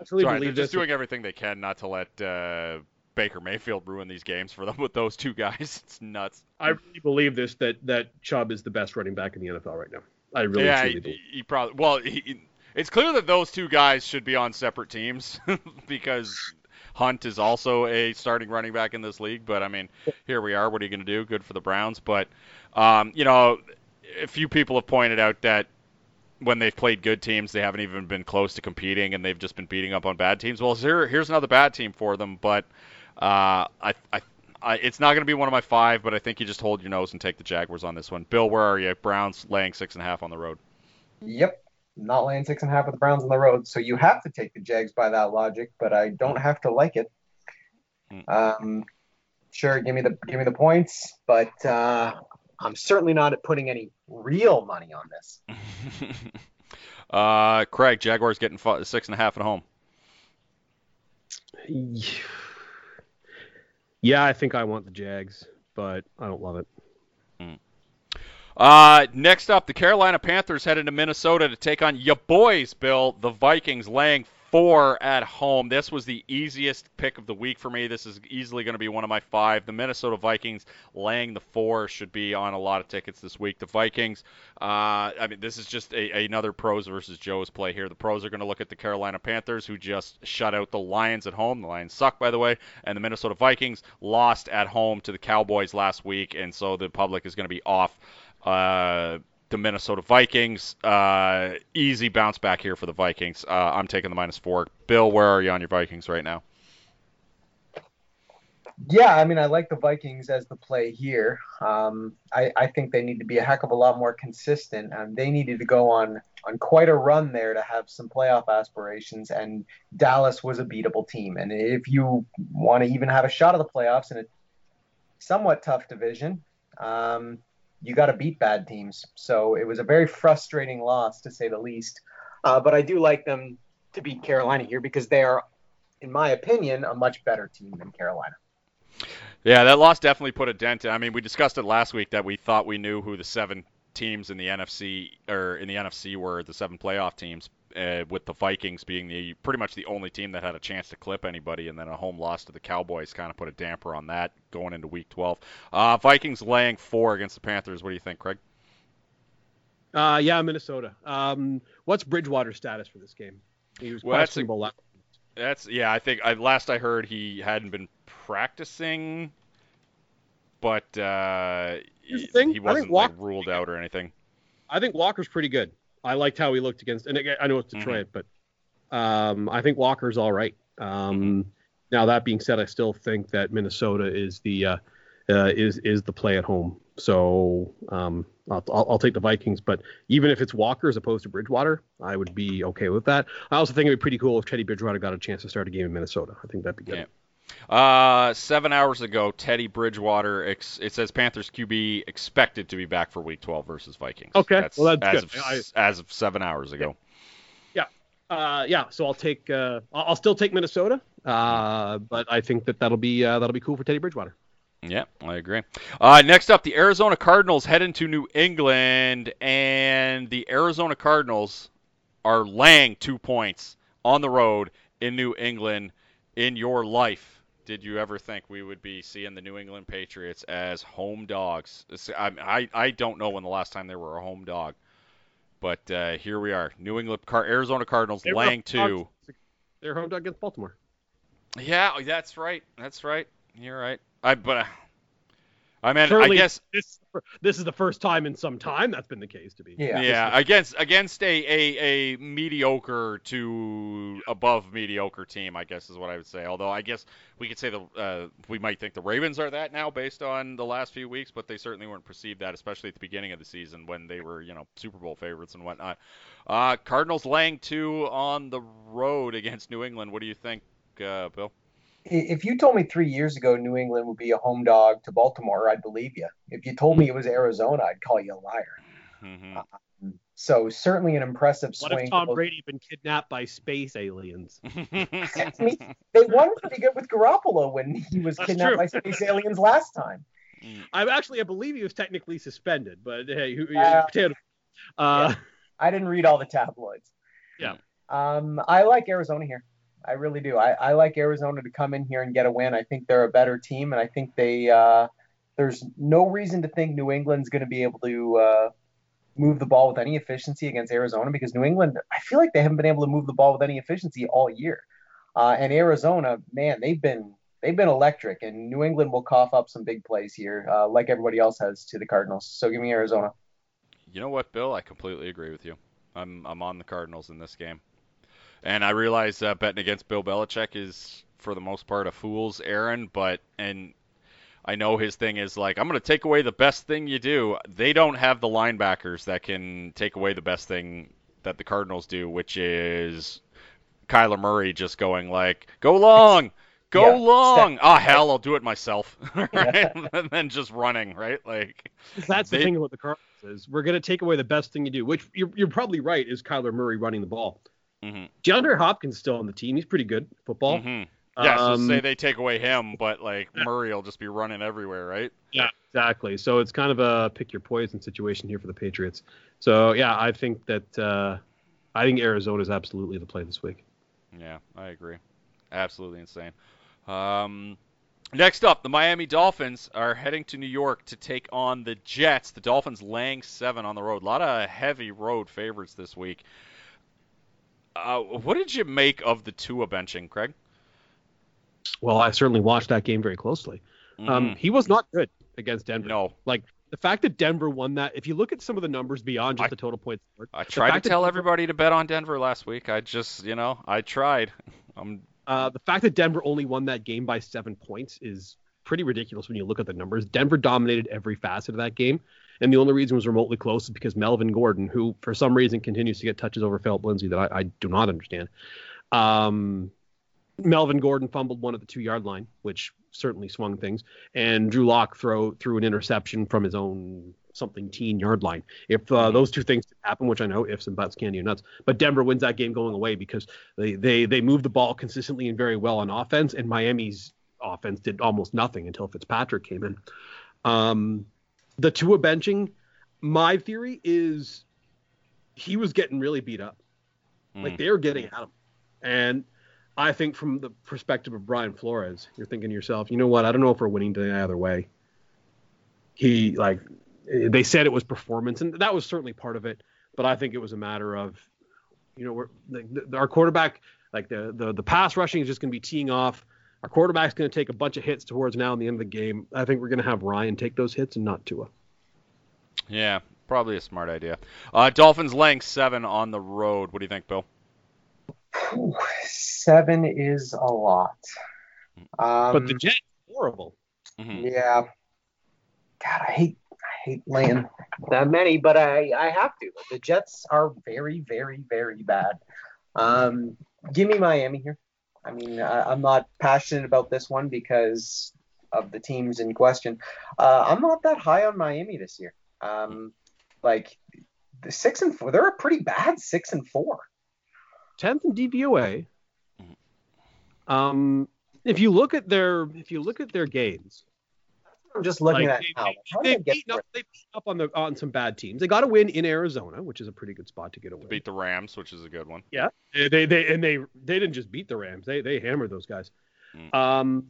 [SPEAKER 4] Absolutely
[SPEAKER 2] Sorry, they're just
[SPEAKER 4] this.
[SPEAKER 2] doing everything they can not to let uh, Baker Mayfield ruin these games for them with those two guys. It's nuts.
[SPEAKER 4] I really believe this that that Chubb is the best running back in the NFL right now. I really
[SPEAKER 2] yeah, he,
[SPEAKER 4] believe.
[SPEAKER 2] he probably. Well, he, it's clear that those two guys should be on separate teams because Hunt is also a starting running back in this league. But I mean, here we are. What are you going to do? Good for the Browns, but um, you know, a few people have pointed out that when they've played good teams, they haven't even been close to competing, and they've just been beating up on bad teams. Well, here, here's another bad team for them, but uh, I, I, I, it's not going to be one of my five. But I think you just hold your nose and take the Jaguars on this one. Bill, where are you? Browns laying six and a half on the road.
[SPEAKER 3] Yep. Not laying six and a half with the Browns on the road. So you have to take the Jags by that logic, but I don't have to like it.
[SPEAKER 2] Hmm.
[SPEAKER 3] Um, sure, give me the give me the points, but uh, I'm certainly not putting any real money on this.
[SPEAKER 2] uh, Craig, Jaguars getting fi- six and a half at home.
[SPEAKER 4] Yeah, I think I want the Jags, but I don't love it.
[SPEAKER 2] Uh, next up, the Carolina Panthers headed to Minnesota to take on your boys, Bill. The Vikings laying four at home. This was the easiest pick of the week for me. This is easily going to be one of my five. The Minnesota Vikings laying the four should be on a lot of tickets this week. The Vikings, uh, I mean, this is just a, another pros versus Joe's play here. The pros are going to look at the Carolina Panthers, who just shut out the Lions at home. The Lions suck, by the way. And the Minnesota Vikings lost at home to the Cowboys last week, and so the public is going to be off uh, the Minnesota Vikings. Uh, easy bounce back here for the Vikings. Uh, I'm taking the minus four. Bill, where are you on your Vikings right now?
[SPEAKER 3] Yeah, I mean, I like the Vikings as the play here. Um, I, I think they need to be a heck of a lot more consistent, and they needed to go on on quite a run there to have some playoff aspirations. And Dallas was a beatable team, and if you want to even have a shot at the playoffs in a somewhat tough division, um, you got to beat bad teams. So it was a very frustrating loss to say the least. Uh, but I do like them to beat Carolina here because they are, in my opinion, a much better team than Carolina.
[SPEAKER 2] Yeah, that loss definitely put a dent. I mean, we discussed it last week that we thought we knew who the seven teams in the NFC or in the NFC were the seven playoff teams, uh, with the Vikings being the pretty much the only team that had a chance to clip anybody, and then a home loss to the Cowboys kind of put a damper on that going into Week 12. Uh, Vikings laying four against the Panthers. What do you think, Craig?
[SPEAKER 4] Uh, yeah, Minnesota. Um, what's Bridgewater's status for this game? He was
[SPEAKER 2] Well, that's a-
[SPEAKER 4] questionable. last-
[SPEAKER 2] That's yeah. I think I, last I heard he hadn't been practicing, but uh, he, he wasn't
[SPEAKER 4] Walk-
[SPEAKER 2] like ruled out or anything.
[SPEAKER 4] I think Walker's pretty good. I liked how he looked against, and again, I know it's Detroit, but um, I think Walker's all right. Um, Now that being said, I still think that Minnesota is the uh, uh, is is the play at home. So um, I'll, I'll, I'll take the Vikings, but even if it's Walker as opposed to Bridgewater, I would be okay with that. I also think it'd be pretty cool if Teddy Bridgewater got a chance to start a game in Minnesota. I think that'd be good.
[SPEAKER 2] Yeah. Uh, seven hours ago, Teddy Bridgewater. Ex- it says Panthers QB expected to be back for Week 12 versus Vikings.
[SPEAKER 4] Okay,
[SPEAKER 2] that's,
[SPEAKER 4] well, that's
[SPEAKER 2] as
[SPEAKER 4] good.
[SPEAKER 2] Of,
[SPEAKER 4] I-
[SPEAKER 2] as of seven hours ago.
[SPEAKER 4] Yeah, uh, yeah, so I'll take uh, I'll I'll still take Minnesota, uh, but I think that that'll be uh, that'll be cool for Teddy Bridgewater.
[SPEAKER 2] Yeah, I agree. Uh, next up, the Arizona Cardinals head into New England, and the Arizona Cardinals are laying two points on the road in New England. In your life, did you ever think we would be seeing the New England Patriots as home dogs? I, I, I don't know when the last time they were a home dog, but uh, here we are. New England, Car- Arizona Cardinals
[SPEAKER 4] They
[SPEAKER 2] laying two.
[SPEAKER 4] They're home dog against Baltimore.
[SPEAKER 2] Yeah, that's right. That's right. You're right. I but uh, I mean,
[SPEAKER 4] Surely
[SPEAKER 2] I guess
[SPEAKER 4] this this is the first time in some time that's been the case to be.
[SPEAKER 3] Yeah.
[SPEAKER 2] Yeah, against against a, a, a mediocre to above mediocre team, I guess is what I would say. Although I guess we could say the uh, we might think the Ravens are that now based on the last few weeks, but they certainly weren't perceived that, especially at the beginning of the season when they were you know Super Bowl favorites and whatnot. Uh, Cardinals laying two on the road against New England. What do you think, uh, Bill?
[SPEAKER 3] If you told me three years ago New England would be a home dog to Baltimore, I'd believe you. If you told me it was Arizona, I'd call you a liar.
[SPEAKER 2] hmm
[SPEAKER 3] So certainly an impressive
[SPEAKER 4] What
[SPEAKER 3] swing.
[SPEAKER 4] if Tom Brady had been kidnapped by space aliens?
[SPEAKER 3] I mean, they won pretty good with Garoppolo when he was
[SPEAKER 4] That's
[SPEAKER 3] kidnapped
[SPEAKER 4] true.
[SPEAKER 3] by space aliens last time.
[SPEAKER 4] I actually I believe he was technically suspended, but hey, who,
[SPEAKER 3] Uh,
[SPEAKER 4] potato. Uh,
[SPEAKER 3] I didn't read all the tabloids.
[SPEAKER 4] Yeah.
[SPEAKER 3] Um, I like Arizona here. I really do. I, I like Arizona to come in here and get a win. I think they're a better team, and I think they. Uh, there's no reason to think New England's going to be able to uh, move the ball with any efficiency against Arizona because New England, I feel like they haven't been able to move the ball with any efficiency all year. Uh, and Arizona, man, they've been they've been electric, and New England will cough up some big plays here, uh, like everybody else has to the Cardinals. So give me Arizona.
[SPEAKER 2] You know what, Bill? I completely agree with you. I'm I'm on the Cardinals in this game, and I realize uh, betting against Bill Belichick is for the most part a fool's errand, but and I know his thing is like I'm going to take away the best thing you do. They don't have the linebackers that can take away the best thing that the Cardinals do, which is Kyler Murray just going like, "Go long, go
[SPEAKER 3] Yeah,
[SPEAKER 2] long." Ah, hell, I'll do it myself, right? and then just running, right? Like,
[SPEAKER 4] That's the thing about the Cardinals is we're going to take away the best thing you do, which you're, you're probably right is Kyler Murray running the ball.
[SPEAKER 2] Hmm
[SPEAKER 4] DeAndre Hopkins still on the team. He's pretty good at football.
[SPEAKER 2] hmm Yeah, so
[SPEAKER 4] Um,
[SPEAKER 2] say they take away him, but like Murray will just be running everywhere, right?
[SPEAKER 4] Yeah, exactly. So it's kind of a pick your poison situation here for the Patriots. So yeah, I think that uh, I think Arizona is absolutely the play this week.
[SPEAKER 2] Yeah, I agree. Absolutely insane. Um, next up, the Miami Dolphins are heading to New York to take on the Jets. The Dolphins laying seven on the road. A lot of heavy road favorites this week. Uh, what did you make of the Tua benching, Craig?
[SPEAKER 4] Well, I certainly watched that game very closely. Um,
[SPEAKER 2] Mhm.
[SPEAKER 4] he was not good against Denver.
[SPEAKER 2] no,
[SPEAKER 4] Like the fact that Denver won that, if you look at some of the numbers beyond just
[SPEAKER 2] I-
[SPEAKER 4] the total points scored,
[SPEAKER 2] I tried to tell
[SPEAKER 4] Denver-
[SPEAKER 2] everybody to bet on Denver last week. I just, you know, I tried. I'm
[SPEAKER 4] Uh, the fact that Denver only won that game by seven points is pretty ridiculous when you look at the numbers. Denver dominated every facet of that game, and the only reason it was remotely close is because Melvin Gordon, who for some reason continues to get touches over Philip Lindsay that I, I do not understand. Um, Melvin Gordon fumbled one at the two yard line, which certainly swung things, and Drew Lock throw threw an interception from his own something teen yard line. If uh, those two things happen, which I know ifs and buts, candy and nuts, but Denver wins that game going away because they they they move the ball consistently and very well on offense, and Miami's offense did almost nothing until Fitzpatrick came in. Um, the Tua benching, my theory is he was getting really beat up. Like
[SPEAKER 2] Mm.
[SPEAKER 4] they were getting at him. And I think from the perspective of Brian Flores, you're thinking to yourself, you know what? I don't know if we're winning today either way. He like they said it was performance, and that was certainly part of it. But I think it was a matter of, you know, we're the, the, our quarterback, like the, the the pass rushing is just going to be teeing off. Our quarterback's going to take a bunch of hits towards now and the end of the game. I think we're going to have Ryan take those hits and not Tua.
[SPEAKER 2] yeah, probably a smart idea. Uh, Dolphins laying seven on the road. What do you think, Bill?
[SPEAKER 3] Whew, seven is a lot. Um,
[SPEAKER 4] But the Jets, horrible.
[SPEAKER 2] hmm
[SPEAKER 3] Yeah. God, I hate I hate laying that many, but I I have to. The Jets are very very very bad. Um, give me Miami here. I mean, I, I'm not passionate about this one because of the teams in question. Uh, I'm not that high on Miami this year. Um, like the six and four, they're a pretty bad six and four.
[SPEAKER 4] tenth in DVOA.
[SPEAKER 2] Mhm.
[SPEAKER 4] Um, if you look at their if you look at their games,
[SPEAKER 3] I'm just looking
[SPEAKER 4] like,
[SPEAKER 3] at
[SPEAKER 4] they,
[SPEAKER 3] now.
[SPEAKER 4] they,
[SPEAKER 3] How
[SPEAKER 4] they
[SPEAKER 3] they
[SPEAKER 4] beat up, they beat up on the on some bad teams. They got a win in Arizona, which is a pretty good spot to get a win.
[SPEAKER 2] Beat the Rams, which is a good one.
[SPEAKER 4] Yeah, they, they they and they they didn't just beat the Rams. They they hammered those guys.
[SPEAKER 2] Mm.
[SPEAKER 4] Um,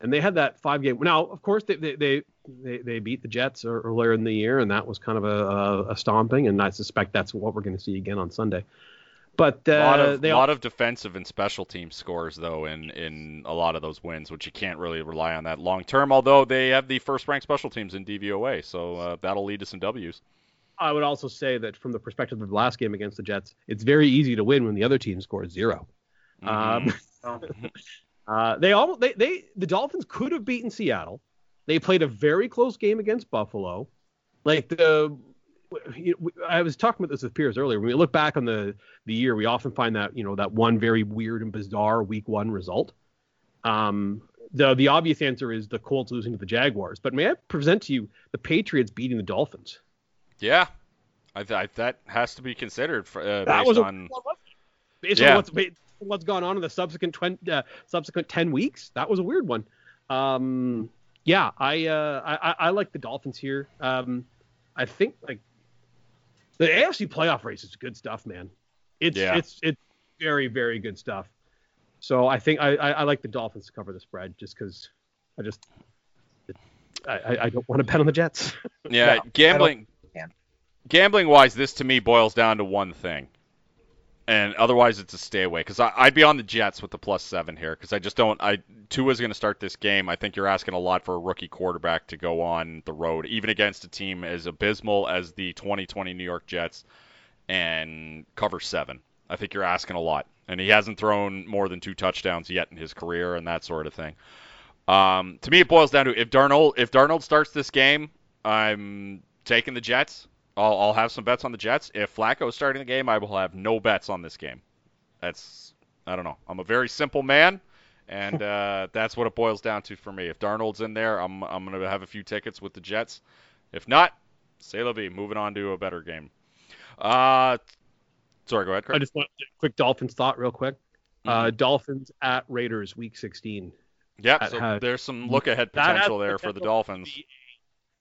[SPEAKER 4] and they had that five game. Now, of course, they they they, they, they beat the Jets earlier in the year, and that was kind of a, a, a stomping. And I suspect that's what we're going to see again on Sunday. But uh,
[SPEAKER 2] A lot of
[SPEAKER 4] they
[SPEAKER 2] lot of defensive and special team scores though in in a lot of those wins, which you can't really rely on that long term. Although they have the first ranked special teams in DVOA, so uh, that'll lead to some W's.
[SPEAKER 4] I would also say that from the perspective of the last game against the Jets, it's very easy to win when the other team scores 0 Um,
[SPEAKER 2] Mhm.
[SPEAKER 4] uh, they all they, they the Dolphins could have beaten Seattle. They played a very close game against Buffalo. Like the you know, I was talking about this with Piers earlier. When we look back on the the year, we often find that you know that one very weird and bizarre Week One result. Um, the the obvious answer is the Colts losing to the Jaguars. But may I present to you the Patriots beating the Dolphins?
[SPEAKER 2] yeah, I, th- I, that has to be considered for, uh,
[SPEAKER 4] That
[SPEAKER 2] based
[SPEAKER 4] was a
[SPEAKER 2] on
[SPEAKER 4] based
[SPEAKER 2] Yeah.
[SPEAKER 4] on what's what's gone on in the subsequent twen- uh, subsequent ten weeks. That was a weird one. Um, yeah, I, uh, I- I like the Dolphins here. Um, I think like the AFC playoff race is good stuff, man. It's
[SPEAKER 2] Yeah.
[SPEAKER 4] it's it's very, very good stuff. So I think I, I, I like the Dolphins to cover the spread just because I just I, I- I don't want to bet on the Jets.
[SPEAKER 2] Yeah,
[SPEAKER 3] No,
[SPEAKER 2] gambling. Gambling wise, this to me boils down to one thing, and otherwise it's a stay away. Because I'd be on the Jets with the plus seven here. Because I just don't. I Tua's going to start this game. I think you're asking a lot for a rookie quarterback to go on the road, even against a team as abysmal as the 2020 New York Jets, and cover seven. I think you're asking a lot, and he hasn't thrown more than two touchdowns yet in his career, and that sort of thing. Um, to me, it boils down to if Darnold if Darnold starts this game, I'm taking the Jets. I'll, I'll have some bets on the Jets. If Flacco is starting the game, I will have no bets on this game. That's I don't know. I'm a very simple man, and uh, that's what it boils down to for me. If Darnold's in there, I'm I'm gonna have a few tickets with the Jets. If not, say la vie. Moving on to a better game. Uh, sorry, go ahead,
[SPEAKER 4] Craig.
[SPEAKER 2] I
[SPEAKER 4] just want a quick Dolphins thought real quick. Uh, Dolphins at Raiders week 16. Yeah,
[SPEAKER 2] So
[SPEAKER 4] had-
[SPEAKER 2] there's some look ahead
[SPEAKER 4] That has
[SPEAKER 2] potential there for the Dolphins.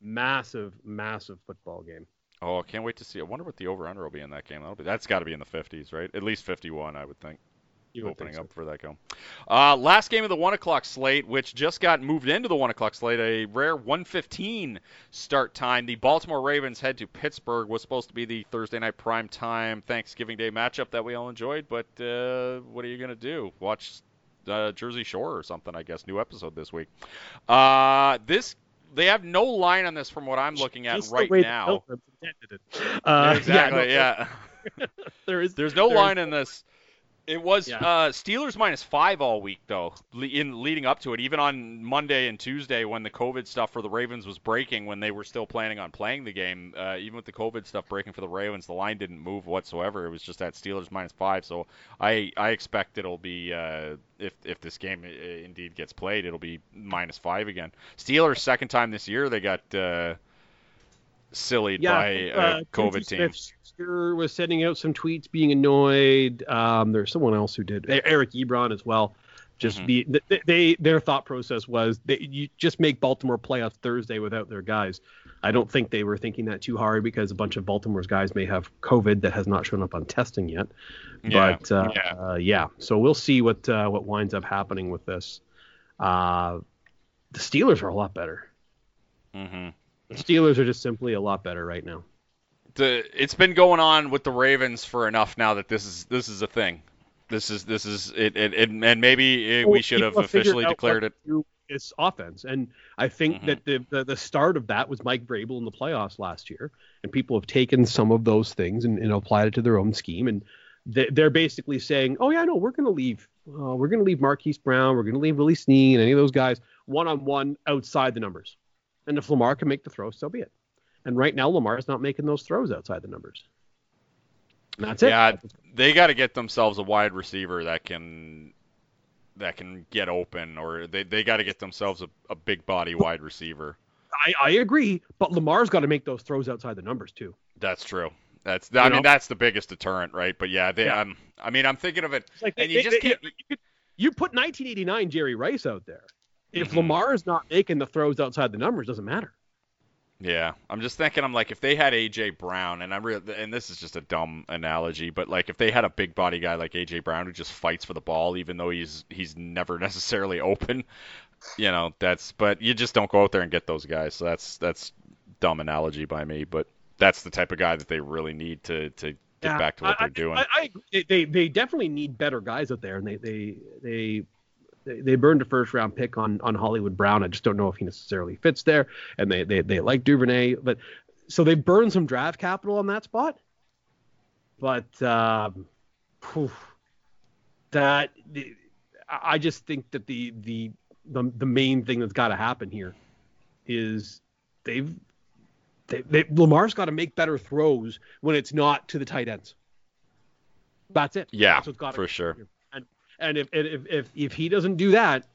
[SPEAKER 4] Massive, massive football game.
[SPEAKER 2] Oh, I can't wait to see. I wonder what the over under will be in that game. That'll be, that's got to be in the 50s, right? At least 51, I would think.
[SPEAKER 4] You
[SPEAKER 2] opening
[SPEAKER 4] think
[SPEAKER 2] up for that game. Uh, last game of the one o'clock slate, which just got moved into the one o'clock slate, a rare 115 start time. The Baltimore Ravens head to Pittsburgh. Was supposed to be the Thursday night prime time Thanksgiving Day matchup that we all enjoyed, but uh, what are you gonna do? Watch uh, Jersey Shore or something, I guess. New episode this week. Uh, this they have no line on this from what I'm looking at
[SPEAKER 4] Just
[SPEAKER 2] right
[SPEAKER 4] the
[SPEAKER 2] now.
[SPEAKER 4] Dolphins intended it. Uh,
[SPEAKER 2] exactly.
[SPEAKER 4] yeah,
[SPEAKER 2] yeah.
[SPEAKER 4] There is.
[SPEAKER 2] There's no
[SPEAKER 4] There's-
[SPEAKER 2] line in this. It was
[SPEAKER 4] Yeah.
[SPEAKER 2] uh, Steelers minus five all week though, in leading up to it. Even on Monday and Tuesday, when the COVID stuff for the Ravens was breaking, when they were still planning on playing the game, uh, even with the COVID stuff breaking for the Ravens, the line didn't move whatsoever. It was just at Steelers minus five. So I I expect it'll be uh, if if this game uh, indeed gets played, it'll be minus five again. Steelers second time this year they got uh, sillied
[SPEAKER 4] Yeah,
[SPEAKER 2] by a
[SPEAKER 4] uh,
[SPEAKER 2] COVID
[SPEAKER 4] Quincy
[SPEAKER 2] team.
[SPEAKER 4] Smith-Schuster was sending out some tweets being annoyed. Um, there's someone else who did. Eric Ebron as well. Just
[SPEAKER 2] Mhm.
[SPEAKER 4] be they, they their thought process was they you just make Baltimore play on Thursday without their guys. I don't think they were thinking that too hard because a bunch of Baltimore's guys may have COVID that has not shown up on testing yet.
[SPEAKER 2] Yeah,
[SPEAKER 4] But uh,
[SPEAKER 2] yeah.
[SPEAKER 4] uh, yeah, so we'll see what uh, what winds up happening with this. Uh, the Steelers are a lot better.
[SPEAKER 2] hmm
[SPEAKER 4] The Steelers are just simply a lot better right now.
[SPEAKER 2] The it's been going on with the Ravens for enough now that this is this is a thing. This is this is it, it, it and maybe it, we should have officially declared it.
[SPEAKER 4] to do with Its offense, and I think
[SPEAKER 2] Mhm.
[SPEAKER 4] that the, the the start of that was Mike Vrabel in the playoffs last year, and people have taken some of those things and, and applied it to their own scheme, and they, they're basically saying, "Oh yeah, no, we're going to leave. Uh, we're going to leave Marquise Brown. We're going to leave Willie Snead and any of those guys one on one outside the numbers, and if Lamar can make the throw, so be it." And right now, Lamar's not making those throws outside the numbers. And that's it.
[SPEAKER 2] Yeah, they got to get themselves a wide receiver that can that can get open, or they they got to get themselves a, a big body wide receiver.
[SPEAKER 4] I, I agree, but Lamar's got to make those throws outside the numbers too.
[SPEAKER 2] That's true. That's I
[SPEAKER 4] You
[SPEAKER 2] mean
[SPEAKER 4] know?
[SPEAKER 2] that's the biggest deterrent, right? But yeah, they
[SPEAKER 4] Yeah.
[SPEAKER 2] um I mean I'm thinking of it.
[SPEAKER 4] Like
[SPEAKER 2] And
[SPEAKER 4] they-
[SPEAKER 2] you just
[SPEAKER 4] they-
[SPEAKER 2] can't-
[SPEAKER 4] You, could- you put 1989 Jerry Rice out there. If
[SPEAKER 2] Mhm.
[SPEAKER 4] Lamar is not making the throws outside the numbers, doesn't matter.
[SPEAKER 2] Yeah, I'm just thinking. I'm like, if they had AJ Brown, and I'm real, and this is just a dumb analogy, but like if they had a big body guy like AJ Brown who just fights for the ball, even though he's he's never necessarily open, you know, that's. But you just don't go out there and get those guys. So that's that's dumb analogy by me, but that's the type of guy that they really need to to get
[SPEAKER 4] Yeah,
[SPEAKER 2] back to what
[SPEAKER 4] I-
[SPEAKER 2] they're doing.
[SPEAKER 4] I, I, I- they they definitely need better guys out there, and they they they. They, they burned a first round pick on, on Hollywood Brown. I just don't know if he necessarily fits there. And they, they, they like Duvernay, but so they burned some draft capital on that spot. But um, that I I just think that the the the, the main thing that's got to happen here is they've they, they, Lamar's got to make better throws when it's not to the tight ends. That's it.
[SPEAKER 2] yeah,
[SPEAKER 4] That's what's gotta
[SPEAKER 2] for sure.
[SPEAKER 4] here. And if if if if he doesn't do that,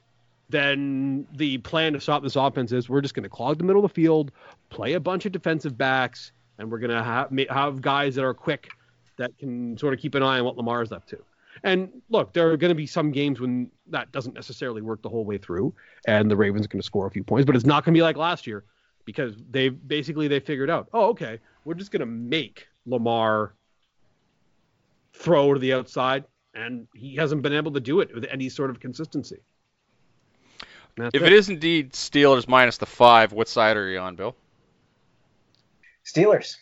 [SPEAKER 4] then the plan to stop this offense is we're just going to clog the middle of the field, play a bunch of defensive backs, and we're going to have have guys that are quick that can sort of keep an eye on what Lamar's up to. And look, there are going to be some games when that doesn't necessarily work the whole way through, and the Ravens are going to score a few points, but it's not going to be like last year because they basically they figured out, oh, okay, we're just going to make Lamar throw to the outside and he hasn't been able to do it with any sort of consistency. That's
[SPEAKER 2] If it is indeed Steelers minus the five, what side are you on, Bill?
[SPEAKER 3] Steelers.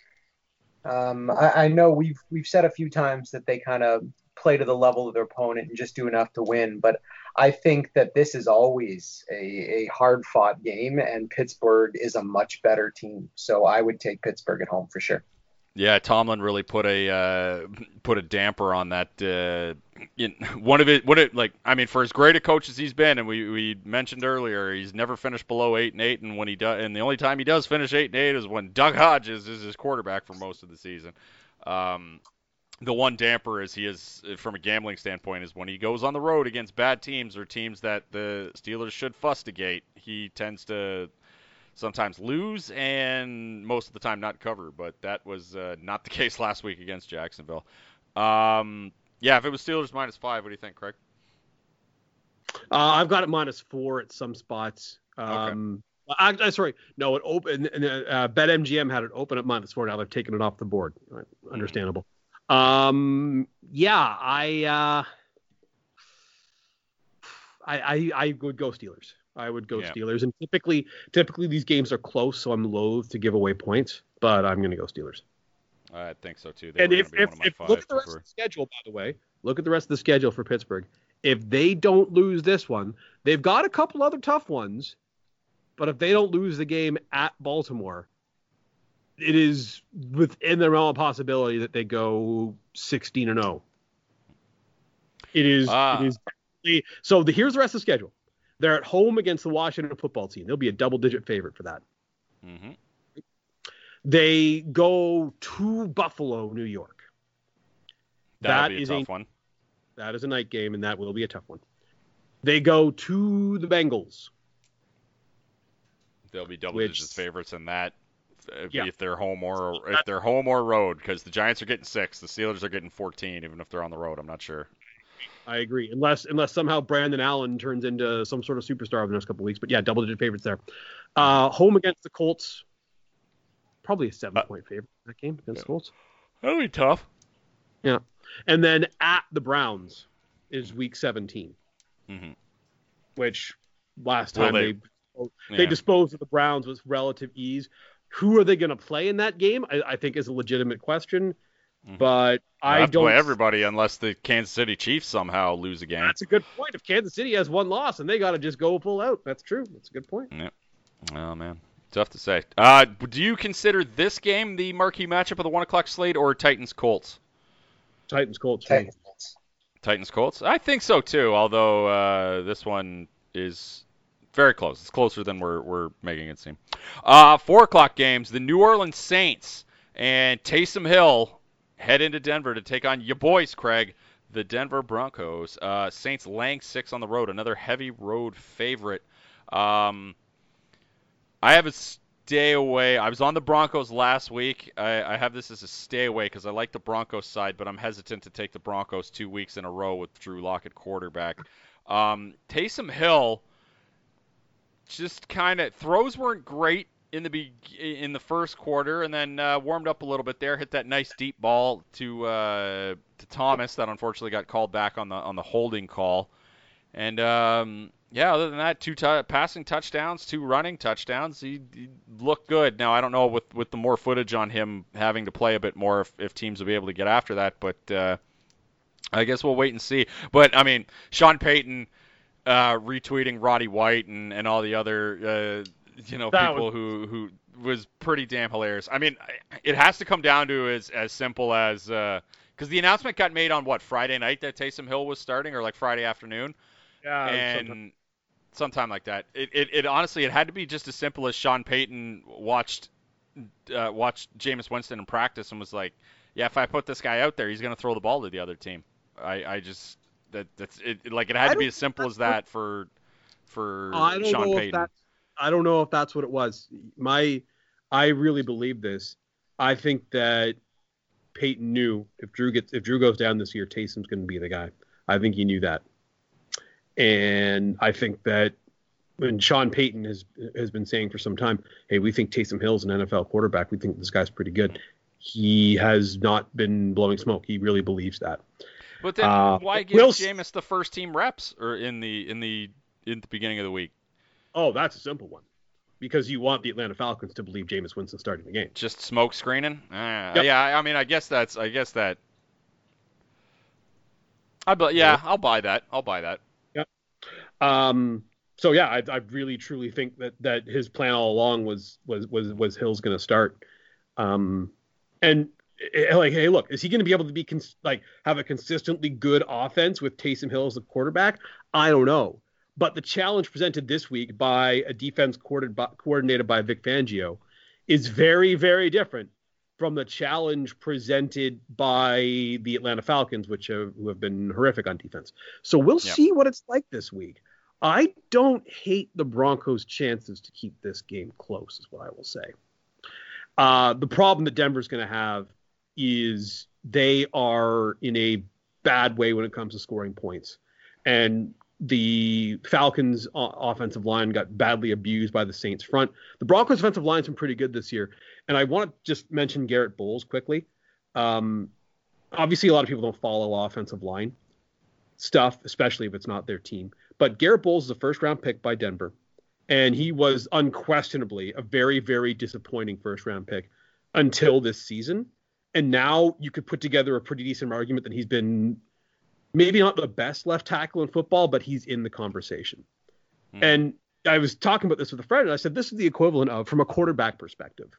[SPEAKER 3] Um, I, I know we've we've said a few times that they kind of play to the level of their opponent and just do enough to win, but I think that this is always a, a hard fought game, and Pittsburgh is a much better team. So I would take Pittsburgh at home for sure.
[SPEAKER 2] Yeah, Tomlin really put a uh, put a damper on that. Uh, in, one of it, what it like? I mean, for as great a coach as he's been, and we, we mentioned earlier, he's never finished below eight and eight. And when he does, and the only time he does finish eight and eight is when Duck Hodges is his quarterback for most of the season. Um, the one damper is he is, from a gambling standpoint, is when he goes on the road against bad teams or teams that the Steelers should fustigate. He tends to sometimes lose and most of the time not cover. But that was uh, not the case last week against Jacksonville. Um, yeah, if it was Steelers minus five, what do you think, Craig?
[SPEAKER 4] Uh, I've got it minus four at some spots. Um, I, I, sorry, no, it open. Uh, BetMGM had it open at minus four. Now they've taken it off the board. Right, understandable. Um, yeah, I, uh, I, I, I would go Steelers. I would go
[SPEAKER 2] Yeah.
[SPEAKER 4] Steelers. And typically, typically these games are close, so I'm loath to give away points, but I'm going to go Steelers.
[SPEAKER 2] I think so too. They
[SPEAKER 4] and if, if,
[SPEAKER 2] one of my
[SPEAKER 4] if look at the rest
[SPEAKER 2] sure.
[SPEAKER 4] of the schedule, by the way, look at the rest of the schedule for Pittsburgh. If they don't lose this one, they've got a couple other tough ones, but if they don't lose the game at Baltimore, it is within the realm of possibility that they go 16 and 0. It is.
[SPEAKER 2] Ah.
[SPEAKER 4] It is. So the, here's the rest of the schedule. They're at home against the Washington football team. They'll be a double-digit favorite for that.
[SPEAKER 2] hmm
[SPEAKER 4] They go to Buffalo, New York.
[SPEAKER 2] That'll
[SPEAKER 4] That
[SPEAKER 2] be a
[SPEAKER 4] is a-
[SPEAKER 2] tough one.
[SPEAKER 4] That is a night game, and that will be a tough one. They go to the Bengals.
[SPEAKER 2] They'll be double digits favorites in that. If,
[SPEAKER 4] Yeah.
[SPEAKER 2] if they're home or if they're home or road, because the Giants are getting six, the Steelers are getting 14, even if they're on the road. I'm not sure.
[SPEAKER 4] I agree, unless unless somehow Brandon Allen turns into some sort of superstar over the next couple weeks. But yeah, double digit favorites there. Uh, home against the Colts, probably a seven point favorite in that game against the Colts.
[SPEAKER 2] That'll be tough. Yeah.
[SPEAKER 4] And then at the Browns is week 17,
[SPEAKER 2] hmm
[SPEAKER 4] which last time
[SPEAKER 2] they-
[SPEAKER 4] they they disposed of the Browns with relative ease. Who are they going to play in that game? I, I think is a legitimate question. But I
[SPEAKER 2] have
[SPEAKER 4] don't.
[SPEAKER 2] play everybody unless the Kansas City Chiefs somehow lose a game.
[SPEAKER 4] That's a good point. If Kansas City has one loss and they got to just go pull out, that's true. That's a good point.
[SPEAKER 2] Oh man, tough to say. Uh, do you consider this game the marquee matchup of the one o'clock slate or Titans Colts?
[SPEAKER 4] Titans Colts. for me.
[SPEAKER 3] Titans.
[SPEAKER 2] Titans Colts? I think so too. Although uh, this one is very close. It's closer than we're we're making it seem. Uh, four o'clock games. The New Orleans Saints and Taysom Hill head into Denver to take on your boys, Craig, the Denver Broncos. Uh, Saints laying six on the road. Another heavy road favorite. Um, I have a stay away. I was on the Broncos last week. I, I have this as a stay away because I like the Broncos side, but I'm hesitant to take the Broncos two weeks in a row with Drew Lock at quarterback. Um, Taysom Hill just kind of throws weren't great in the be- in the first quarter, and then uh, warmed up a little bit there. Hit that nice deep ball to uh, to Thomas that unfortunately got called back on the on the holding call. And um, yeah, other than that, two t- passing touchdowns, two running touchdowns. He, he looked good. Now I don't know with with the more footage on him having to play a bit more if, if teams will be able to get after that, but uh, I guess we'll wait and see. But I mean, Sean Payton uh, retweeting Roddy White and, and all the other uh, you know
[SPEAKER 4] That
[SPEAKER 2] people who who was pretty damn hilarious. I mean, it has to come down to as as simple as because the announcement got made on what Friday night that Taysom Hill was starting, or like Friday afternoon
[SPEAKER 4] Yeah.
[SPEAKER 2] and
[SPEAKER 4] sometime-
[SPEAKER 2] sometime like that. It, it, it honestly it had to be just as simple as Sean Payton watched uh, watched Jameis Winston in practice and was like, yeah, if I put this guy out there, he's gonna throw the ball to the other team. I, I just that that's it, like it had
[SPEAKER 4] I
[SPEAKER 2] to be as simple as that for for
[SPEAKER 4] I don't
[SPEAKER 2] Sean
[SPEAKER 4] know if
[SPEAKER 2] Payton.
[SPEAKER 4] I don't know if that's what it was. My, I really believe this. I think that Payton knew if Drew gets if Drew goes down this year, Taysom's going to be the guy. I think he knew that, and I think that when Sean Payton has has been saying for some time, "Hey, we think Taysom Hill's an NFL quarterback. We think this guy's pretty good." He has not been blowing smoke. He really believes that.
[SPEAKER 2] But then
[SPEAKER 4] Uh,
[SPEAKER 2] why give Jameis the first team reps or in the in the in the beginning of the week?
[SPEAKER 4] Oh, that's a simple one. Because you want the Atlanta Falcons to believe Jameis Winston starting the game.
[SPEAKER 2] Just smoke screening? Uh,
[SPEAKER 4] Yep.
[SPEAKER 2] Yeah, I mean, I guess that's I guess that. I but yeah, I'll buy that. I'll buy that. Yeah.
[SPEAKER 4] Um, so yeah, I, I really truly think that that his plan all along was was was was Hill's going to start. Um, and eh, like, hey, look, is he going to be able to be cons- like have a consistently good offense with Taysom Hill as the quarterback? I don't know. But the challenge presented this week by a defense coordinated by, Vic Fangio is very, very different from the challenge presented by the Atlanta Falcons, which have, who have been horrific on defense. So we'll
[SPEAKER 2] Yeah.
[SPEAKER 4] see what it's like this week. I don't hate the Broncos' chances to keep this game close, is what I will say. Uh, the problem that Denver's going to have is they are in a bad way when it comes to scoring points. And the Falcons' offensive line got badly abused by the Saints front. The Broncos' offensive line's been pretty good this year. And I want to just mention Garett Bolles quickly. Um, obviously, a lot of people don't follow offensive line stuff, especially if it's not their team. But Garett Bolles is a first round pick by Denver. And he was unquestionably a very, very disappointing first round pick until this season. And now you could put together a pretty decent argument that he's been maybe not the best left tackle in football, but he's in the conversation.
[SPEAKER 2] Hmm.
[SPEAKER 4] And I was talking about this with a friend, and I said, this is the equivalent of, from a quarterback perspective,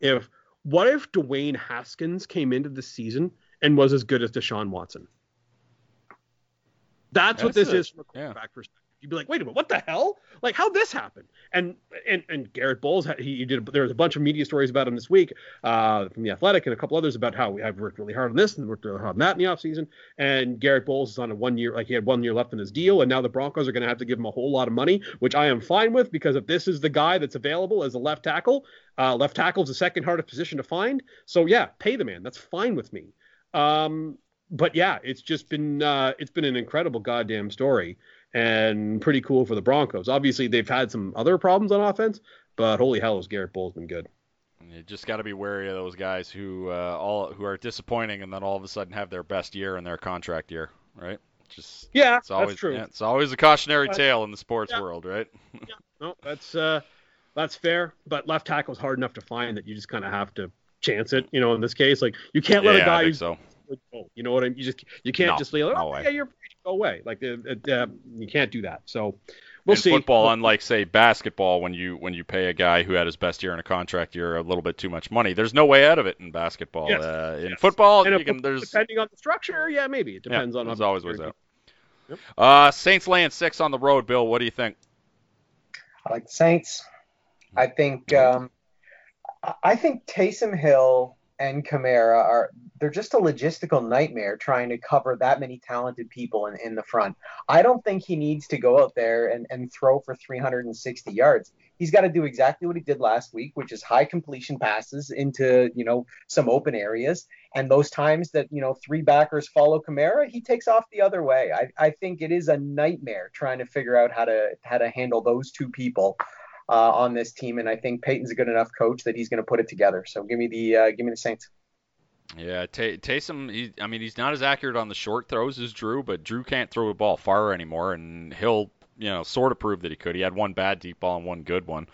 [SPEAKER 4] if what if Dwayne Haskins came into the season and was as good as Deshaun Watson? That's, what this
[SPEAKER 2] a-
[SPEAKER 4] is from a
[SPEAKER 2] yeah.
[SPEAKER 4] quarterback perspective. You'd be like, wait a minute, what the hell? Like, how'd this happen? And and and Garett Bolles, had- he did. There was a bunch of media stories about him this week uh, from the Athletic and a couple others about how I've worked really hard on this and worked really hard on that in the offseason. And Garett Bolles is on a one year, like he had one year left in his deal, and now the Broncos are going to have to give him a whole lot of money, which I am fine with because if this is the guy that's available as a left tackle, uh, left tackle is the second hardest position to find. So yeah, pay the man. That's fine with me. Um, but yeah, it's just been uh, it's been an incredible goddamn story and pretty cool for the Broncos. Obviously, they've had some other problems on offense, but holy hell, has Garett Bolles been good?
[SPEAKER 2] You just got to be wary of those guys who uh, all who are disappointing and then all of a sudden have their best year in their contract year, right? Just
[SPEAKER 4] Yeah,
[SPEAKER 2] it's always
[SPEAKER 4] that's true.
[SPEAKER 2] yeah, it's always a cautionary
[SPEAKER 4] But-
[SPEAKER 2] tale in the sports
[SPEAKER 4] Yeah.
[SPEAKER 2] world, right?
[SPEAKER 4] No, that's uh, that's fair. But left tackle is hard enough to find that you just kind of have to chance it. You know, in this case, like you can't let
[SPEAKER 2] yeah,
[SPEAKER 4] a guy
[SPEAKER 2] I think
[SPEAKER 4] who's
[SPEAKER 2] so.
[SPEAKER 4] Go. You know what I mean? You just you can't
[SPEAKER 2] No,
[SPEAKER 4] just be like, oh
[SPEAKER 2] way.
[SPEAKER 4] yeah, you're free. go away. Like uh, uh, uh, you can't do that. So we'll
[SPEAKER 2] in
[SPEAKER 4] see.
[SPEAKER 2] football, unlike say basketball, when you when you pay a guy who had his best year in a contract year a little bit too much money, there's no way out of it in basketball.
[SPEAKER 4] Yes,
[SPEAKER 2] Uh, in
[SPEAKER 4] yes.
[SPEAKER 2] football,
[SPEAKER 4] And
[SPEAKER 2] you can, there's
[SPEAKER 4] depending on the structure, yeah, maybe it depends
[SPEAKER 2] yeah,
[SPEAKER 4] on.
[SPEAKER 2] there's
[SPEAKER 4] how-
[SPEAKER 2] always ways out.
[SPEAKER 4] Yep.
[SPEAKER 2] Uh, Saints laying six on the road. Bill, what do you think?
[SPEAKER 3] I like the Saints. I think um, I- I think Taysom Hill and Kamara are they're just a logistical nightmare trying to cover that many talented people in, in the front. I don't think he needs to go out there and, and throw for 360 yards. He's got to do exactly what he did last week, which is high completion passes into, you know, some open areas. And those times that, you know, three backers follow Kamara, he takes off the other way. I, I think it is a nightmare trying to figure out how to how to handle those two people uh, on this team. And I think Payton's a good enough coach that he's going to put it together. So give me the uh, give me the Saints.
[SPEAKER 2] Yeah, Tay- Taysom. He, I mean, he's not as accurate on the short throws as Drew, but Drew can't throw a ball far anymore, and he'll, you know, sort of prove that he could. He had one bad deep ball and one good one.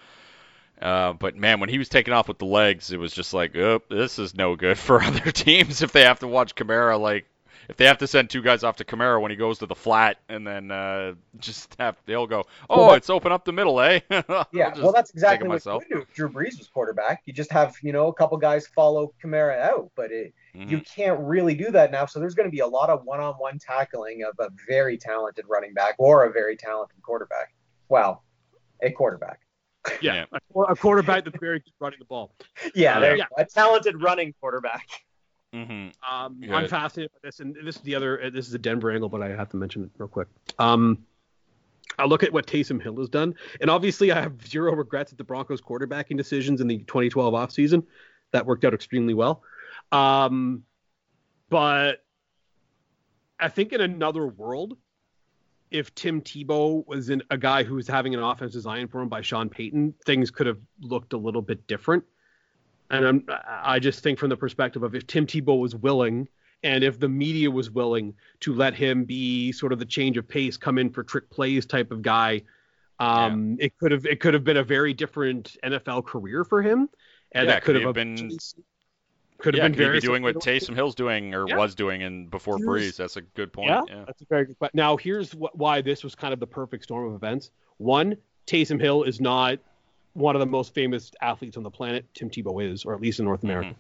[SPEAKER 2] Uh, but man, when he was taking off with the legs, it was just like, oh, this is no good for other teams if they have to watch Kamara. Like, if they have to send two guys off to Kamara when he goes to the flat, and then uh, just have they'll go, oh,
[SPEAKER 3] that-
[SPEAKER 2] it's open up the middle, eh?
[SPEAKER 3] Yeah, well, that's exactly what you
[SPEAKER 2] myself.
[SPEAKER 3] would do if Drew Brees was quarterback. You just have you know a couple guys follow Kamara out, but it,
[SPEAKER 2] Mhm.
[SPEAKER 3] you can't really do that now. So there's going to be a lot of one-on-one tackling of a very talented running back or a very talented quarterback. Well, a quarterback.
[SPEAKER 4] Yeah, A, a quarterback that's very good running the ball.
[SPEAKER 3] Yeah, there
[SPEAKER 4] Yeah.
[SPEAKER 3] you go. A talented running quarterback.
[SPEAKER 2] Mhm.
[SPEAKER 4] Um. I'm fascinated by this, and this is the other. uh, This is the Denver angle, but I have to mention it real quick. Um, I look at what Taysom Hill has done, and obviously I have zero regrets at the Broncos quarterbacking decisions in the 2012 offseason. That worked out extremely well. Um, but I think in another world, if Tim Tebow was in a guy who was having an offense designed for him by Sean Payton, things could have looked a little bit different. And I'm, I just think from the perspective of if Tim Tebow was willing And if the media was willing to let him be sort of the change of pace, come in for trick plays type of guy, um, it could have it could have been a very different NFL career for him, and
[SPEAKER 2] Yeah,
[SPEAKER 4] that could have
[SPEAKER 2] been-
[SPEAKER 4] could have
[SPEAKER 2] Yeah,
[SPEAKER 4] been
[SPEAKER 2] could
[SPEAKER 4] very
[SPEAKER 2] be doing what. Taysom Hill's doing or
[SPEAKER 4] Yeah.
[SPEAKER 2] was doing in before
[SPEAKER 4] Here's-
[SPEAKER 2] Brees? That's a good point.
[SPEAKER 4] Yeah,
[SPEAKER 2] Yeah.
[SPEAKER 4] that's a very good question. Now, here's wh- why this was kind of the perfect storm of events. One, Taysom Hill is not one of the most famous athletes on the planet. Tim Tebow is, or at least in North America.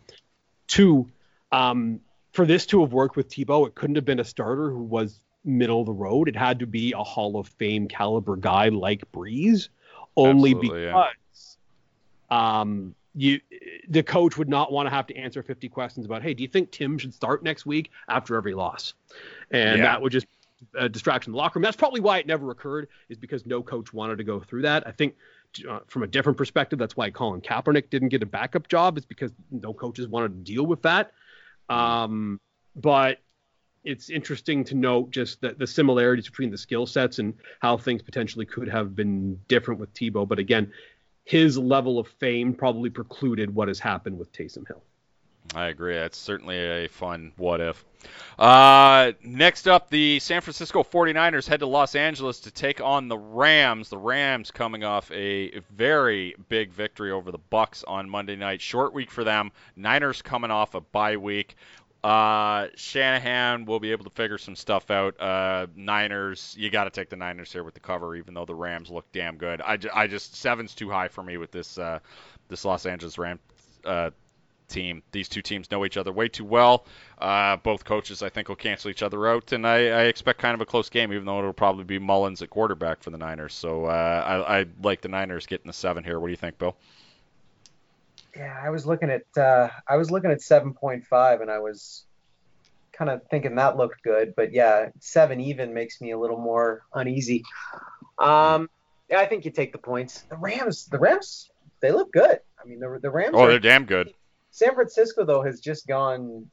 [SPEAKER 4] Two, um, for this to have worked with Tebow, it couldn't have been a starter who was middle of the road. It had to be a Hall of Fame caliber guy like Brees, only
[SPEAKER 2] Absolutely, yeah.
[SPEAKER 4] because um, you the coach would not want to have to answer 50 questions about, hey, do you think Tim should start next week after every loss? And
[SPEAKER 2] Yeah.
[SPEAKER 4] that would just a distraction in the locker room. That's probably why it never occurred, is because no coach wanted to go through that. I think uh, from a different perspective, that's why Colin Kaepernick didn't get a backup job, is because no coaches wanted to deal with that. Um, but it's interesting to note just the, the similarities between the skill sets and how things potentially could have been different with Tebow. But again, his level of fame probably precluded what has happened with Taysom Hill.
[SPEAKER 2] I agree. That's certainly a fun what if. Uh, next up, the San Francisco 49ers head to Los Angeles to take on the Rams. The Rams coming off a very big victory over the Bucs on Monday night. Short week for them. Niners coming off a bye week. Uh, Shanahan will be able to figure some stuff out. Uh, Niners, you got to take the Niners here with the cover, even though the Rams look damn good. I, just seven's too high for me with this uh, this Los Angeles Rams uh, team. These two teams know each other way too well. Uh, both coaches, I think, will cancel each other out, and I, I expect kind of a close game, even though it'll probably be Mullens at quarterback for the Niners. So uh, I, I like the Niners getting the seven here. What do you think, Bill?
[SPEAKER 3] Yeah, I was looking at uh, I was looking at 7.5 and I was kind of thinking that looked good, but yeah, seven even makes me a little more uneasy. Um, yeah, I think you take the points. The Rams, the Rams, they look good. I mean, the the Rams.
[SPEAKER 2] Oh,
[SPEAKER 3] are,
[SPEAKER 2] they're damn good.
[SPEAKER 3] San Francisco though has just gone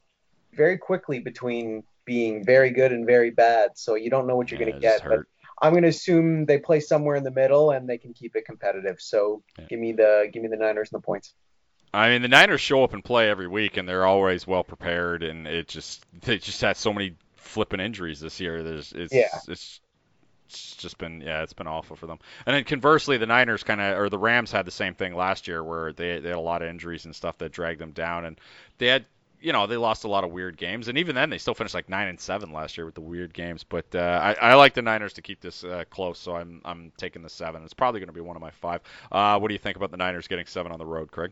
[SPEAKER 3] very quickly between being very good and very bad, so you don't know what you're
[SPEAKER 2] Yeah,
[SPEAKER 3] going to get. But. I'm going to assume they play somewhere in the middle and they can keep it competitive. So
[SPEAKER 2] Yeah.
[SPEAKER 3] give me the give me the Niners and the points.
[SPEAKER 2] I mean, the Niners show up and play every week, and they're always well prepared. And it just they just had so many flipping injuries this year. There's it's
[SPEAKER 3] Yeah.
[SPEAKER 2] it's it's just been yeah, it's been awful for them. And then conversely, the Niners kind of or the Rams had the same thing last year where they they had a lot of injuries and stuff that dragged them down, and they had. You know they lost a lot of weird games, and even then they still finished like nine and seven last year with the weird games. But uh, I, I like the Niners to keep this uh, close, so I'm I'm taking the seven. It's probably going to be one of my five. Uh, what do you think about the Niners getting seven on the road, Craig?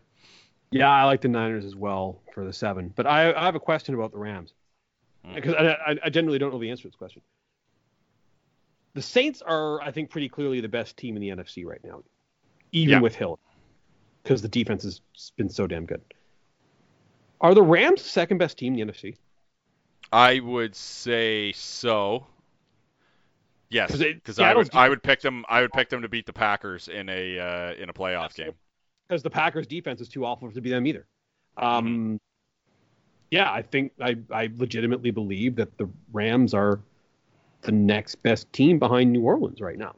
[SPEAKER 4] Yeah, I like the Niners as well for the seven. But I, I have a question about the Rams
[SPEAKER 2] Mm.
[SPEAKER 4] because I, I, I generally don't know the answer to this question. The Saints are, I think, pretty clearly the best team in the NFC right now, even
[SPEAKER 2] Yeah.
[SPEAKER 4] with Hill, because the defense has been so damn good. Are the Rams the second best team in the NFC?
[SPEAKER 2] I would say so. Yes,
[SPEAKER 4] 'Cause
[SPEAKER 2] because I would I would pick them I would pick them to beat the Packers in a uh, in a playoff game.
[SPEAKER 4] Because the Packers' defense is too awful to be them either. Um, Yeah, I think I, I legitimately believe that the Rams are the next best team behind New Orleans right now.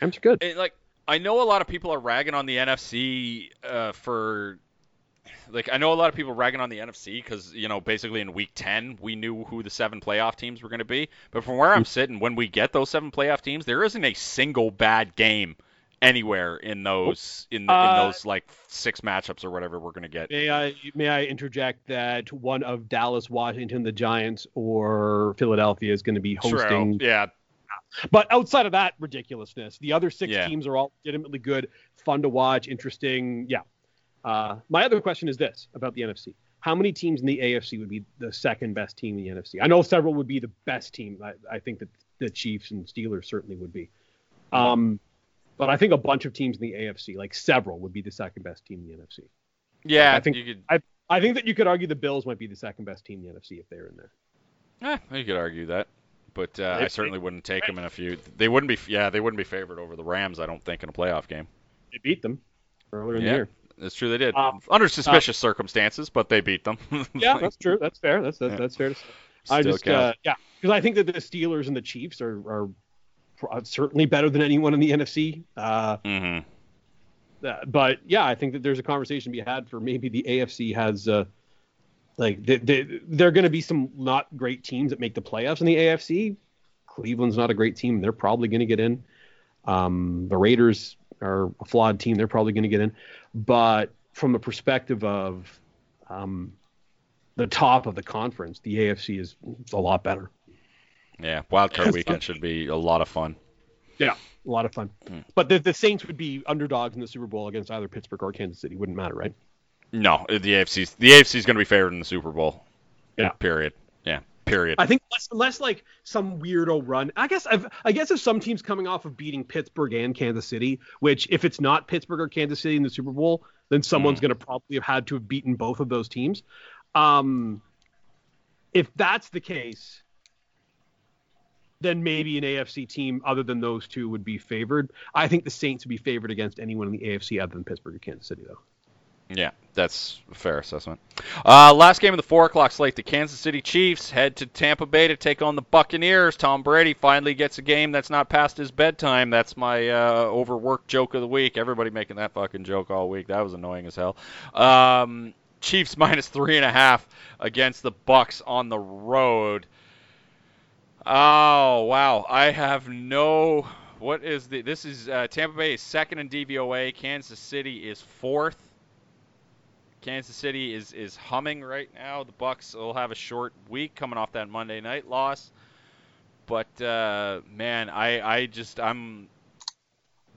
[SPEAKER 4] Rams are good.
[SPEAKER 2] And, like I know a lot of people are ragging on the NFC uh, for like I know a lot of people ragging on the NFC because you know basically in Week 10 we knew who the seven playoff teams were going to be, but from where I'm sitting, when we get those seven playoff teams, there isn't a single bad game anywhere in those in, the,
[SPEAKER 4] Uh,
[SPEAKER 2] in those like six matchups or whatever we're going to get.
[SPEAKER 4] May I may I interject that one of Dallas, Washington, the Giants, or Philadelphia is going to be hosting.
[SPEAKER 2] True. Yeah,
[SPEAKER 4] But outside of that ridiculousness, the other six
[SPEAKER 2] Yeah.
[SPEAKER 4] teams are all legitimately good, fun to watch, interesting. Yeah. Uh, my other question is this about the NFC: How many teams in the AFC would be the second best team in the NFC? I know several would be the best team. I, I think that the Chiefs and Steelers certainly would be. Um, but I think a bunch of teams in the AFC, like several, would be the second best team in the NFC.
[SPEAKER 2] yeah.
[SPEAKER 4] I think-
[SPEAKER 2] you could.
[SPEAKER 4] I I think that you could argue the Bills might be the second best team in the NFC if they're in there.
[SPEAKER 2] Eh, you could argue that, but uh, I
[SPEAKER 4] They-
[SPEAKER 2] certainly wouldn't take them in a few. They wouldn't be. Yeah, they wouldn't be favored over the Rams. I don't think in a playoff game.
[SPEAKER 4] They beat them earlier in
[SPEAKER 2] Yeah.
[SPEAKER 4] the year.
[SPEAKER 2] That's true. They did
[SPEAKER 4] Uh,
[SPEAKER 2] under suspicious circumstances, but they beat them.
[SPEAKER 4] Yeah, that's true. That's fair. That's that's,
[SPEAKER 2] Yeah.
[SPEAKER 4] that's fair to say. I just uh, yeah, because I think that the Steelers and the Chiefs are are certainly better than anyone in the NFC. Uh,
[SPEAKER 2] Mhm.
[SPEAKER 4] uh, but yeah, I think that there's a conversation to be had for maybe the AFC has uh, Like they, they, they're going to be some not great teams that make the playoffs in the AFC. Cleveland's not a great team. They're probably going to get in. Um, the Raiders are a flawed team. They're probably going to get in. But from the perspective of um, the top of the conference, the AFC is a lot better.
[SPEAKER 2] Yeah, wild card weekend should be a lot of fun.
[SPEAKER 4] Yeah, a lot of fun.
[SPEAKER 2] Hmm.
[SPEAKER 4] But the, the Saints would be underdogs in the Super Bowl against either Pittsburgh or Kansas City. Wouldn't matter, right?
[SPEAKER 2] No, the AFC's the AFC's going to be favored in the Super Bowl.
[SPEAKER 4] Yeah.
[SPEAKER 2] Period. Yeah. Period.
[SPEAKER 4] I think less, less like some weirdo run. I guess I've, I guess if some teams coming off of beating Pittsburgh and Kansas City, which if it's not Pittsburgh or Kansas City in the Super Bowl, then someone's
[SPEAKER 2] Mm.
[SPEAKER 4] going to probably have had to have beaten both of those teams. Um, if that's the case, then maybe an AFC team other than those two would be favored. I think the Saints would be favored against anyone in the AFC other than Pittsburgh or Kansas City, though.
[SPEAKER 2] Yeah, that's a fair assessment. Uh, last game of the four o'clock slate: the Kansas City Chiefs head to Tampa Bay to take on the Buccaneers. Tom Brady finally gets a game that's not past his bedtime. That's my uh, overworked joke of the week. Everybody making that fucking joke all week. That was annoying as hell. Um, Chiefs minus three and a half against the Bucs on the road. Oh wow, I have no. What is the? This is uh, Tampa Bay is second in DVOA. Kansas City is fourth. Kansas City is is humming right now. The Bucs will have a short week coming off that Monday night loss. But uh, man, I I just I'm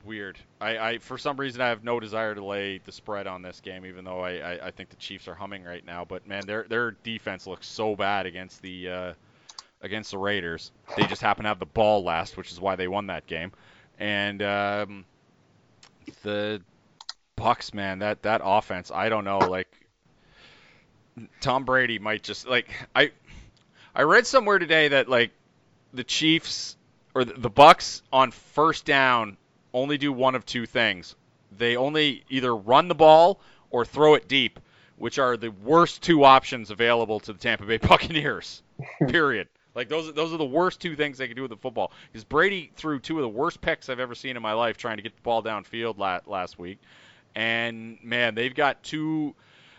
[SPEAKER 2] weird. I, I for some reason I have no desire to lay the spread on this game, even though I, I, I think the Chiefs are humming right now. But man, their their defense looks so bad against the uh, against the Raiders. They just happen to have the ball last, which is why they won that game. And um, the Bucs, man, that that offense, I don't know, like Tom Brady might just like I I read somewhere today that like the Chiefs or the, the Bucks on first down only do one of two things. They only either run the ball or throw it deep, which are the worst two options available to the Tampa Bay Buccaneers. Period. Like those, those are the worst two things they can do with the football. Because Brady threw two of the worst picks I've ever seen in my life trying to get the ball downfield la- last week, and man, they've got two.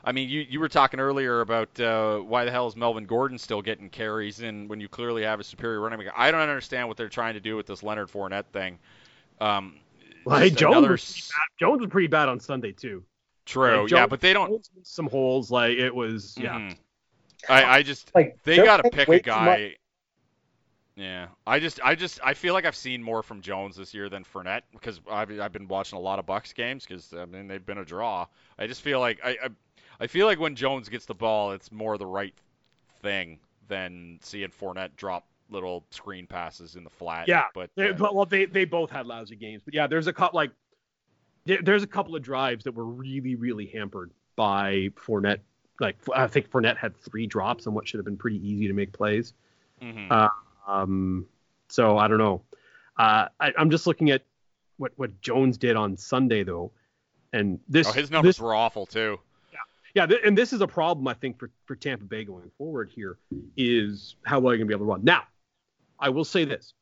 [SPEAKER 2] I mean, you, you were talking earlier about uh, why the hell is Melvin Gordon still getting carries and when you clearly have a superior running back. I don't understand what they're trying to do with this Leonard Fournette thing. Um,
[SPEAKER 4] Well, hey, Jones
[SPEAKER 2] another
[SPEAKER 4] was, pretty bad. Jones was pretty bad on Sunday too.
[SPEAKER 2] True,
[SPEAKER 4] Like,
[SPEAKER 2] yeah, but they don't.
[SPEAKER 4] Some holes. Like it was, yeah.
[SPEAKER 2] Mhm. I, I just
[SPEAKER 3] Like
[SPEAKER 2] they got to pick a
[SPEAKER 3] way much-
[SPEAKER 2] guy. Yeah, I just, I just, I feel like I've seen more from Jones this year than Fournette because I've, I've been watching a lot of Bucs games because I mean they've been a draw. I just feel like I, I, I feel like when Jones gets the ball, it's more the right thing than seeing Fournette drop little screen passes in the flat.
[SPEAKER 4] Yeah,
[SPEAKER 2] but
[SPEAKER 4] They,
[SPEAKER 2] uh,
[SPEAKER 4] but, well, they they both had lousy games, but yeah, there's a couple like there, there's a couple of drives that were really really hampered by Fournette. Like I think Fournette had three drops on what should have been pretty easy to make plays.
[SPEAKER 2] mhm.
[SPEAKER 4] uh, Um, so I don't know. Uh, I, I'm just looking at what what Jones did on Sunday though, and this
[SPEAKER 2] oh, his numbers
[SPEAKER 4] this,
[SPEAKER 2] were awful too.
[SPEAKER 4] yeah, th- and this is a problem I think for for Tampa Bay going forward. Here is how well you're gonna be able to run. Now, I will say this: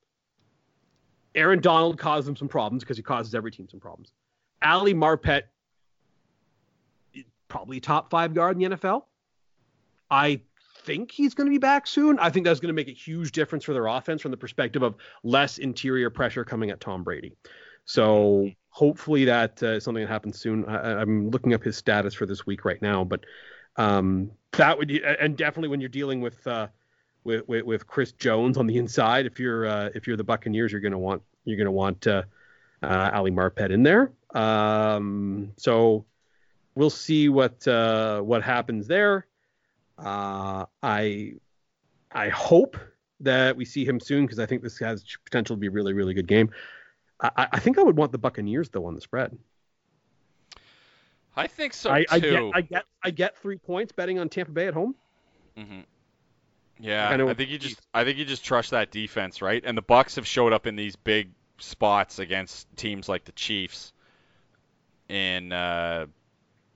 [SPEAKER 4] Aaron Donald caused them some problems because he causes every team some problems. Ali Marpet, probably top five guard in the NFL. I think he's going to be back soon. I think that's going to make a huge difference for their offense from the perspective of less interior pressure coming at Tom Brady. So hopefully that uh, is something that happens soon. I, I'm looking up his status for this week right now, but um, that would and definitely when you're dealing with uh, with, with with Chris Jones on the inside, if you're uh, if you're the Buccaneers, you're going to want you're going to want uh, uh, Ali Marpet in there. Um, so we'll see what uh, what happens there. Uh, I I hope that we see him soon because I think this has potential to be a really really good game. I, I- I think I would want the Buccaneers though on the spread.
[SPEAKER 2] I think so
[SPEAKER 4] I, I
[SPEAKER 2] too.
[SPEAKER 4] get I get I get three points betting on Tampa Bay at home.
[SPEAKER 2] hmm Yeah,
[SPEAKER 4] I
[SPEAKER 2] I, think you just I think you just trust that defense, right? And the Bucs have showed up in these big spots against teams like the Chiefs in uh,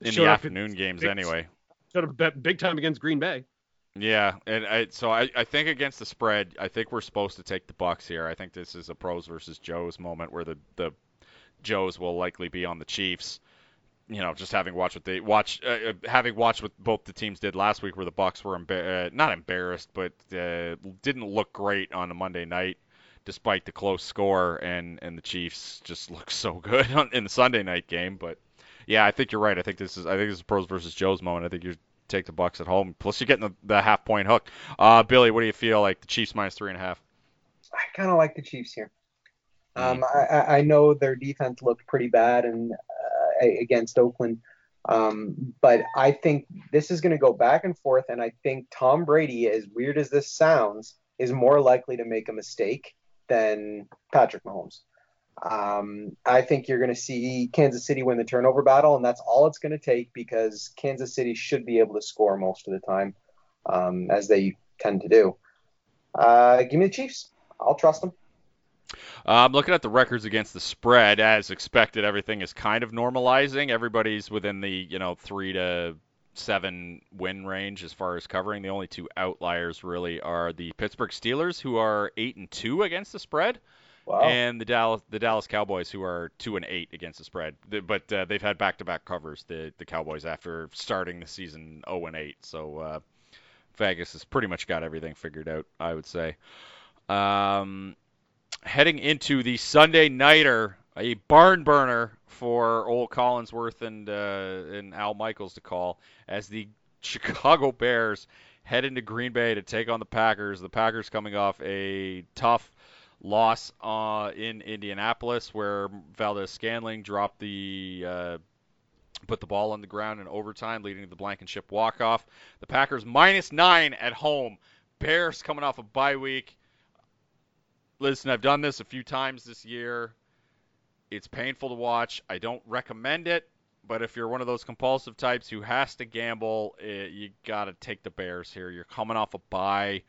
[SPEAKER 2] in the afternoon games
[SPEAKER 4] big-
[SPEAKER 2] anyway.
[SPEAKER 4] Of bet big time against Green Bay.
[SPEAKER 2] Yeah, and I, so I, I think against the spread, I think we're supposed to take the Bucs here. I think this is a pros versus Joes moment where the the Joes will likely be on the Chiefs. you know, just having watched what they watch, uh, uh, having watched what both the teams did last week, where the Bucs were uh, not embarrassed, but uh, didn't look great on a Monday night, despite the close score, and and the Chiefs just look so good on, in the Sunday night game. But yeah, I think you're right. I think this is I think this is pros versus Joe's moment. I think you take the Bucs at home. Plus, you're getting the, the half point hook. Uh, Billy, what do you feel like the Chiefs minus three and a half?
[SPEAKER 3] I kind of like the Chiefs here. Um, I, I- I know their defense looked pretty bad and uh, against Oakland, um, but I think this is going to go back and forth. And I think Tom Brady, as weird as this sounds, is more likely to make a mistake than Patrick Mahomes. Um, I think you're going to see Kansas City win the turnover battle, and that's all it's going to take because Kansas City should be able to score most of the time, um, as they tend to do. Uh, give me the Chiefs. I'll trust them.
[SPEAKER 2] I'm looking at the records against the spread. As expected, everything is kind of normalizing. Everybody's within the you know three to seven win range as far as covering. The only two outliers really are the Pittsburgh Steelers, who are eight and two against the spread, And the Dallas the Dallas Cowboys, who are two and eight against the spread. But uh, they've had back-to-back covers. The the Cowboys after starting the season 0 and 8. So uh, Vegas has pretty much got everything figured out. I would say. Um, heading into the Sunday nighter, a barn burner for old Collinsworth and uh, and Al Michaels to call as the Chicago Bears head into Green Bay to take on the Packers. The Packers coming off a tough loss uh, in Indianapolis where Valdes-Scantling dropped the uh, put the ball on the ground in overtime, leading to the Blankenship walk off. The Packers minus nine at home. Bears coming off a bye week. Listen, I've done this a few times this year. It's painful to watch. I don't recommend it, but if you're one of those compulsive types who has to gamble, eh, you got to take the Bears here. You're coming off a bye.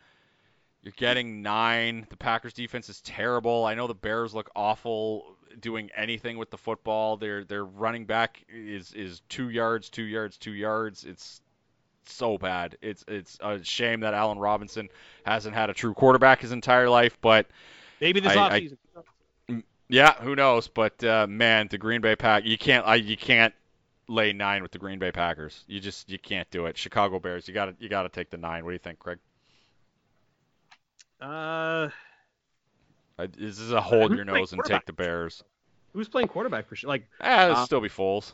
[SPEAKER 2] You're getting nine. The Packers defense is terrible. I know the Bears look awful doing anything with the football. Their their running back is is two yards, two yards, two yards. It's so bad. It's it's a shame that Allen Robinson hasn't had a true quarterback his entire life, but
[SPEAKER 4] Maybe this
[SPEAKER 2] I- I-
[SPEAKER 4] offseason.
[SPEAKER 2] yeah, who knows? But uh, man, the Green Bay Pack, you can't, I, you can't lay nine with the Green Bay Packers. You just, you can't do it. Chicago Bears, you got to, you got to take the nine. What do you think, Craig?
[SPEAKER 4] Uh,
[SPEAKER 2] Uh, This is a hold your nose and take the Bears.
[SPEAKER 4] who's playing quarterback for sure? Like
[SPEAKER 2] Ah, it'll
[SPEAKER 4] Uh,
[SPEAKER 2] still be Foles.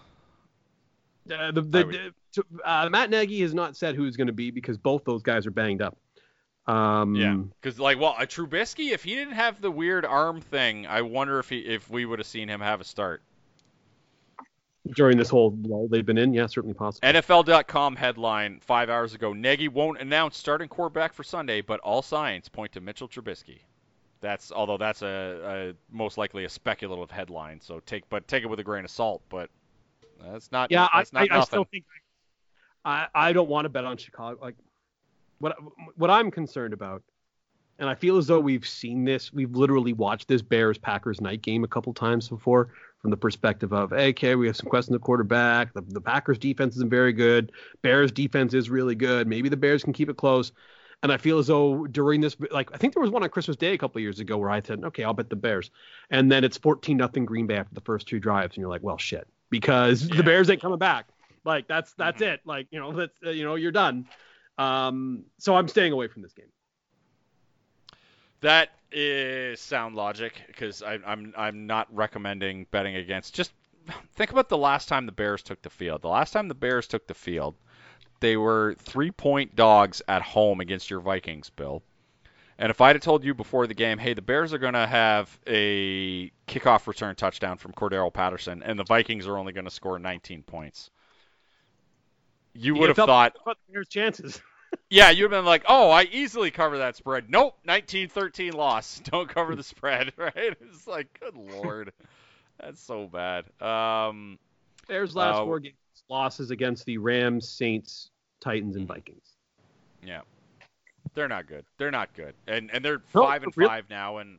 [SPEAKER 4] uh, the the,
[SPEAKER 2] would-
[SPEAKER 4] to- uh, Matt Nagy has not said who who's going to be because both those guys are banged up. Um,
[SPEAKER 2] Yeah, because like, well, a Trubisky, if he didn't have the weird arm thing, I wonder if he, if we would have seen him have a start.
[SPEAKER 4] During this whole lull they've been in, yeah, certainly possible.
[SPEAKER 2] NFL.com headline five hours ago: Nagy won't announce starting quarterback for Sunday, but all signs point to Mitchell Trubisky. That's although that's a, a most likely a speculative headline, so take but take it with a grain of salt. But that's not
[SPEAKER 4] yeah, I,
[SPEAKER 2] that's not
[SPEAKER 4] I, I
[SPEAKER 2] nothing.
[SPEAKER 4] still think I, I don't want to bet on Chicago. Like what what I'm concerned about, and I feel as though we've seen this. We've literally watched this Bears Packers night game a couple times before from the perspective of hey, okay, we have some questions of quarterback. The, the Packers defense isn't very good. Bears defense is really good. Maybe the Bears can keep it close. And I feel as though during this, like I think there was one on Christmas Day a couple of years ago where I said, okay, I'll bet the Bears, and then it's 14 nothing Green Bay after the first two drives, and you're like, well, shit, because
[SPEAKER 2] Yeah.
[SPEAKER 4] the Bears ain't coming back. Like that's that's
[SPEAKER 2] Mhm.
[SPEAKER 4] it. Like you know that's uh, you know you're done. Um, so I'm staying away from this game.
[SPEAKER 2] That is sound logic because I'm I'm not recommending betting against. Just think about the last time the Bears took the field. The last time the Bears took the field, they were three point dogs at home against your Vikings, Bill. And if I'd have told you before the game, hey, the Bears are going to have a kickoff return touchdown from Cordarrelle Patterson, and the Vikings are only going to score 19 points, you would have thought,
[SPEAKER 4] But there's chances.
[SPEAKER 2] Yeah, you'd have been like, oh, I easily cover that spread. Nope, 19-13 loss. Don't cover the spread, right? It's like, good lord, that's so bad. Um,
[SPEAKER 4] Bears last
[SPEAKER 2] Uh,
[SPEAKER 4] four games losses against the Rams, Saints, Titans, and Vikings.
[SPEAKER 2] yeah, they're not good. They're not good, and and they're
[SPEAKER 4] No,
[SPEAKER 2] five and
[SPEAKER 4] really-
[SPEAKER 2] five now, and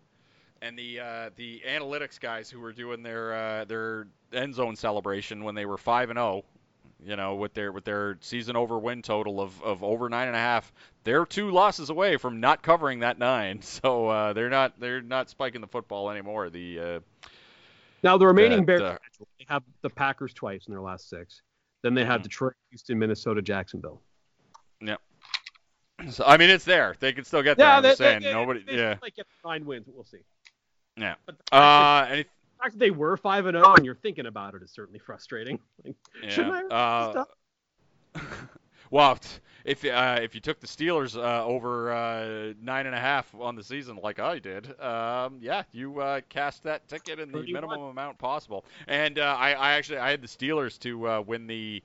[SPEAKER 2] and the uh, the analytics guys who were doing their uh, their end zone celebration when they were five and zero. You know, with their with their season over win total of, of over nine and a half, they're two losses away from not covering that nine. So uh, they're not they're not spiking the football anymore. The uh,
[SPEAKER 4] Now the remaining
[SPEAKER 2] that,
[SPEAKER 4] Bears
[SPEAKER 2] uh,
[SPEAKER 4] they have the Packers twice in their last six. Then they have
[SPEAKER 2] Mhm.
[SPEAKER 4] Detroit, Houston, Minnesota, Jacksonville. Yeah.
[SPEAKER 2] So, I mean, it's there. They can still get there. I'm
[SPEAKER 4] they,
[SPEAKER 2] just saying.
[SPEAKER 4] they-
[SPEAKER 2] Nobody.
[SPEAKER 4] they
[SPEAKER 2] yeah.
[SPEAKER 4] might get nine wins. We'll see.
[SPEAKER 2] Yeah. Uh. Any,
[SPEAKER 4] that, the fact that they were five and zero and you're thinking about it is certainly frustrating. Like, Shouldn't I
[SPEAKER 2] yeah. Uh, well, if uh, if you took the Steelers uh, over uh, nine and a half on the season like I did, um, yeah, you uh, cast that ticket in the
[SPEAKER 4] 31.
[SPEAKER 2] minimum amount possible. And uh, I, I actually I had the Steelers to uh, win the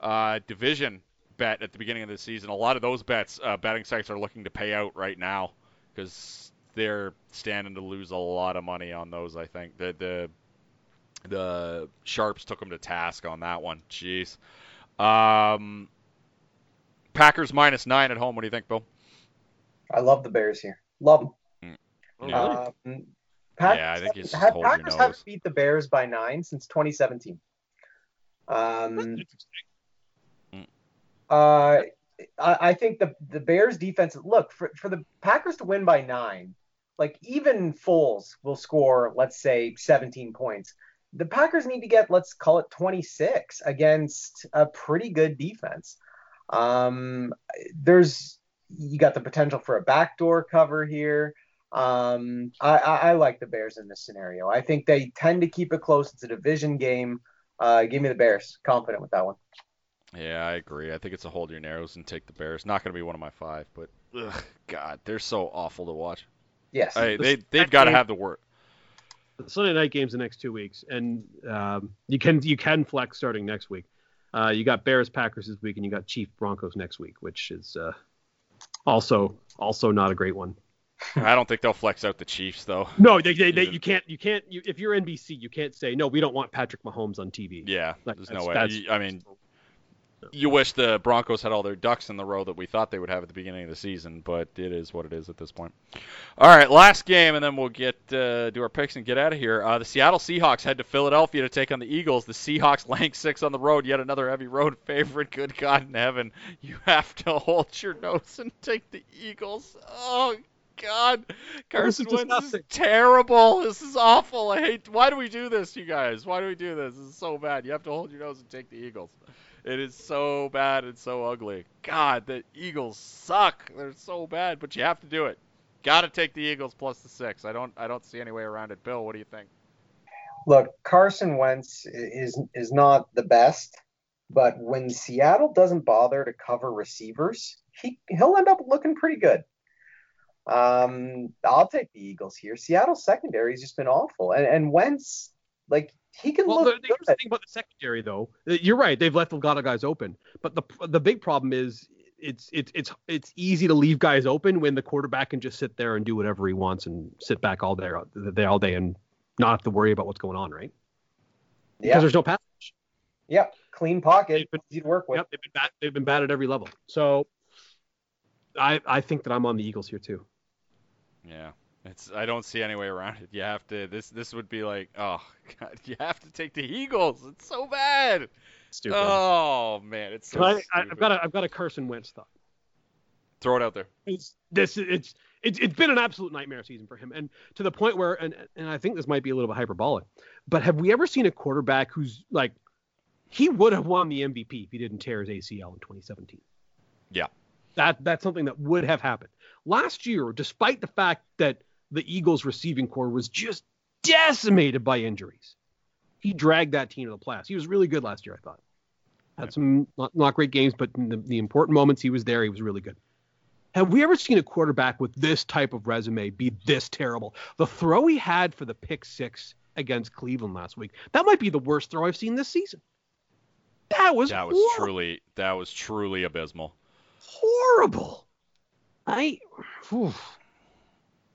[SPEAKER 2] uh, division bet at the beginning of the season. A lot of those bets, uh, betting sites are looking to pay out right now because they're standing to lose a lot of money on those. I think the the the sharps took them to task on that one. Jeez. Um, Packers minus nine at home. What do you think, Bill?
[SPEAKER 3] I love the Bears here. Love them.
[SPEAKER 4] Oh,
[SPEAKER 2] Yeah.
[SPEAKER 4] really?
[SPEAKER 3] Um, Packers,
[SPEAKER 2] Yeah, I think you just
[SPEAKER 3] have, Packers haven't beat the Bears by nine since 2017. Um,
[SPEAKER 2] Mm.
[SPEAKER 3] uh, I, I think the the Bears defense. Look for for the Packers to win by nine. Like even Foles will score, let's say, 17 points. The Packers need to get, let's call it 26 against a pretty good defense. Um, there's you got the potential for a backdoor cover here. Um, I, I, I like the Bears in this scenario. I think they tend to keep it close. It's a division game. Uh, give me the Bears. Confident with that one.
[SPEAKER 2] Yeah, I agree. I think it's a hold your narrows and take the Bears. Not going to be one of my five, but ugh, God, they're so awful to watch.
[SPEAKER 3] Yes.
[SPEAKER 2] I, they they've got to have the work.
[SPEAKER 4] The Sunday night games the next two weeks, and um, you can you can flex starting next week. Uh, you got Bears Packers this week, and you got Chief Broncos next week, which is uh, also also not a great one.
[SPEAKER 2] I don't think they'll flex out the Chiefs though.
[SPEAKER 4] No, they, they, they you can't you can't you, if you're NBC, you can't say no. We don't want Patrick Mahomes on TV.
[SPEAKER 2] Yeah,
[SPEAKER 4] Like,
[SPEAKER 2] there's no way. You- I mean, you wish the Broncos had all their ducks in the row that we thought they would have at the beginning of the season, but it is what it is at this point. All right, last game, and then we'll get uh, do our picks and get out of here. Uh, the Seattle Seahawks head to Philadelphia to take on the Eagles. The Seahawks laying six on the road, yet another heavy road favorite. Good God in heaven, you have to hold your nose and take the Eagles. Oh God, Carson
[SPEAKER 4] is
[SPEAKER 2] Wentz is terrible. This is awful. I hate. Why do we do this, you guys? Why do we do this? This is so bad. You have to hold your nose and take the Eagles. It is so bad and so ugly. God, the Eagles suck. They're so bad, but you have to do it. Got to take the Eagles plus the six. I don't. I don't see any way around it. Bill, what do you think?
[SPEAKER 3] Look, Carson Wentz is is not the best, but when Seattle doesn't bother to cover receivers, he he'll end up looking pretty good. Um, I'll take the Eagles here. Seattle's secondary has just been awful, and and Wentz, like he can
[SPEAKER 4] Well,
[SPEAKER 3] look
[SPEAKER 4] here's the thing about the secondary, though. Uh, You're right; they've left a lot of guys open. But the the big problem is it's it's it's it's easy to leave guys open when the quarterback can just sit there and do whatever he wants and sit back all day day all day and not have to worry about what's going on, right?
[SPEAKER 3] Yeah.
[SPEAKER 4] Because there's no pass.
[SPEAKER 3] yeah, clean pocket,
[SPEAKER 4] been-
[SPEAKER 3] easy to work with.
[SPEAKER 4] Yep, they've been bad, they've been bad at every level. So I I think that I'm on the Eagles here too.
[SPEAKER 2] Yeah, it's. I don't see any way around it. You have to. This. This would be like. Oh God, you have to take the Eagles. It's so bad.
[SPEAKER 4] Stupid.
[SPEAKER 2] Oh man, it's so.
[SPEAKER 4] I, I,
[SPEAKER 2] stupid.
[SPEAKER 4] I've got a I've got a Carson Wentz thought.
[SPEAKER 2] Throw it out there.
[SPEAKER 4] It's this it's it's it's been an absolute nightmare season for him, and to the point where and and I think this might be a little bit hyperbolic, but have we ever seen a quarterback who's like he would have won the MVP if he didn't tear his ACL in 2017?
[SPEAKER 2] Yeah.
[SPEAKER 4] That that's something that would have happened. Last year, despite the fact that the Eagles receiving corps was just decimated by injuries, he dragged that team to the playoffs. He was really good last year, I thought. Had some not, not great games, but in the, the important moments he was there, he was really good. Have we ever seen a quarterback with this type of resume be this terrible? The throw he had for the pick six against Cleveland last week, that might be the worst throw I've seen this season. That was
[SPEAKER 2] That was
[SPEAKER 4] horrible.
[SPEAKER 2] truly. That was truly abysmal.
[SPEAKER 4] horrible. I, whew.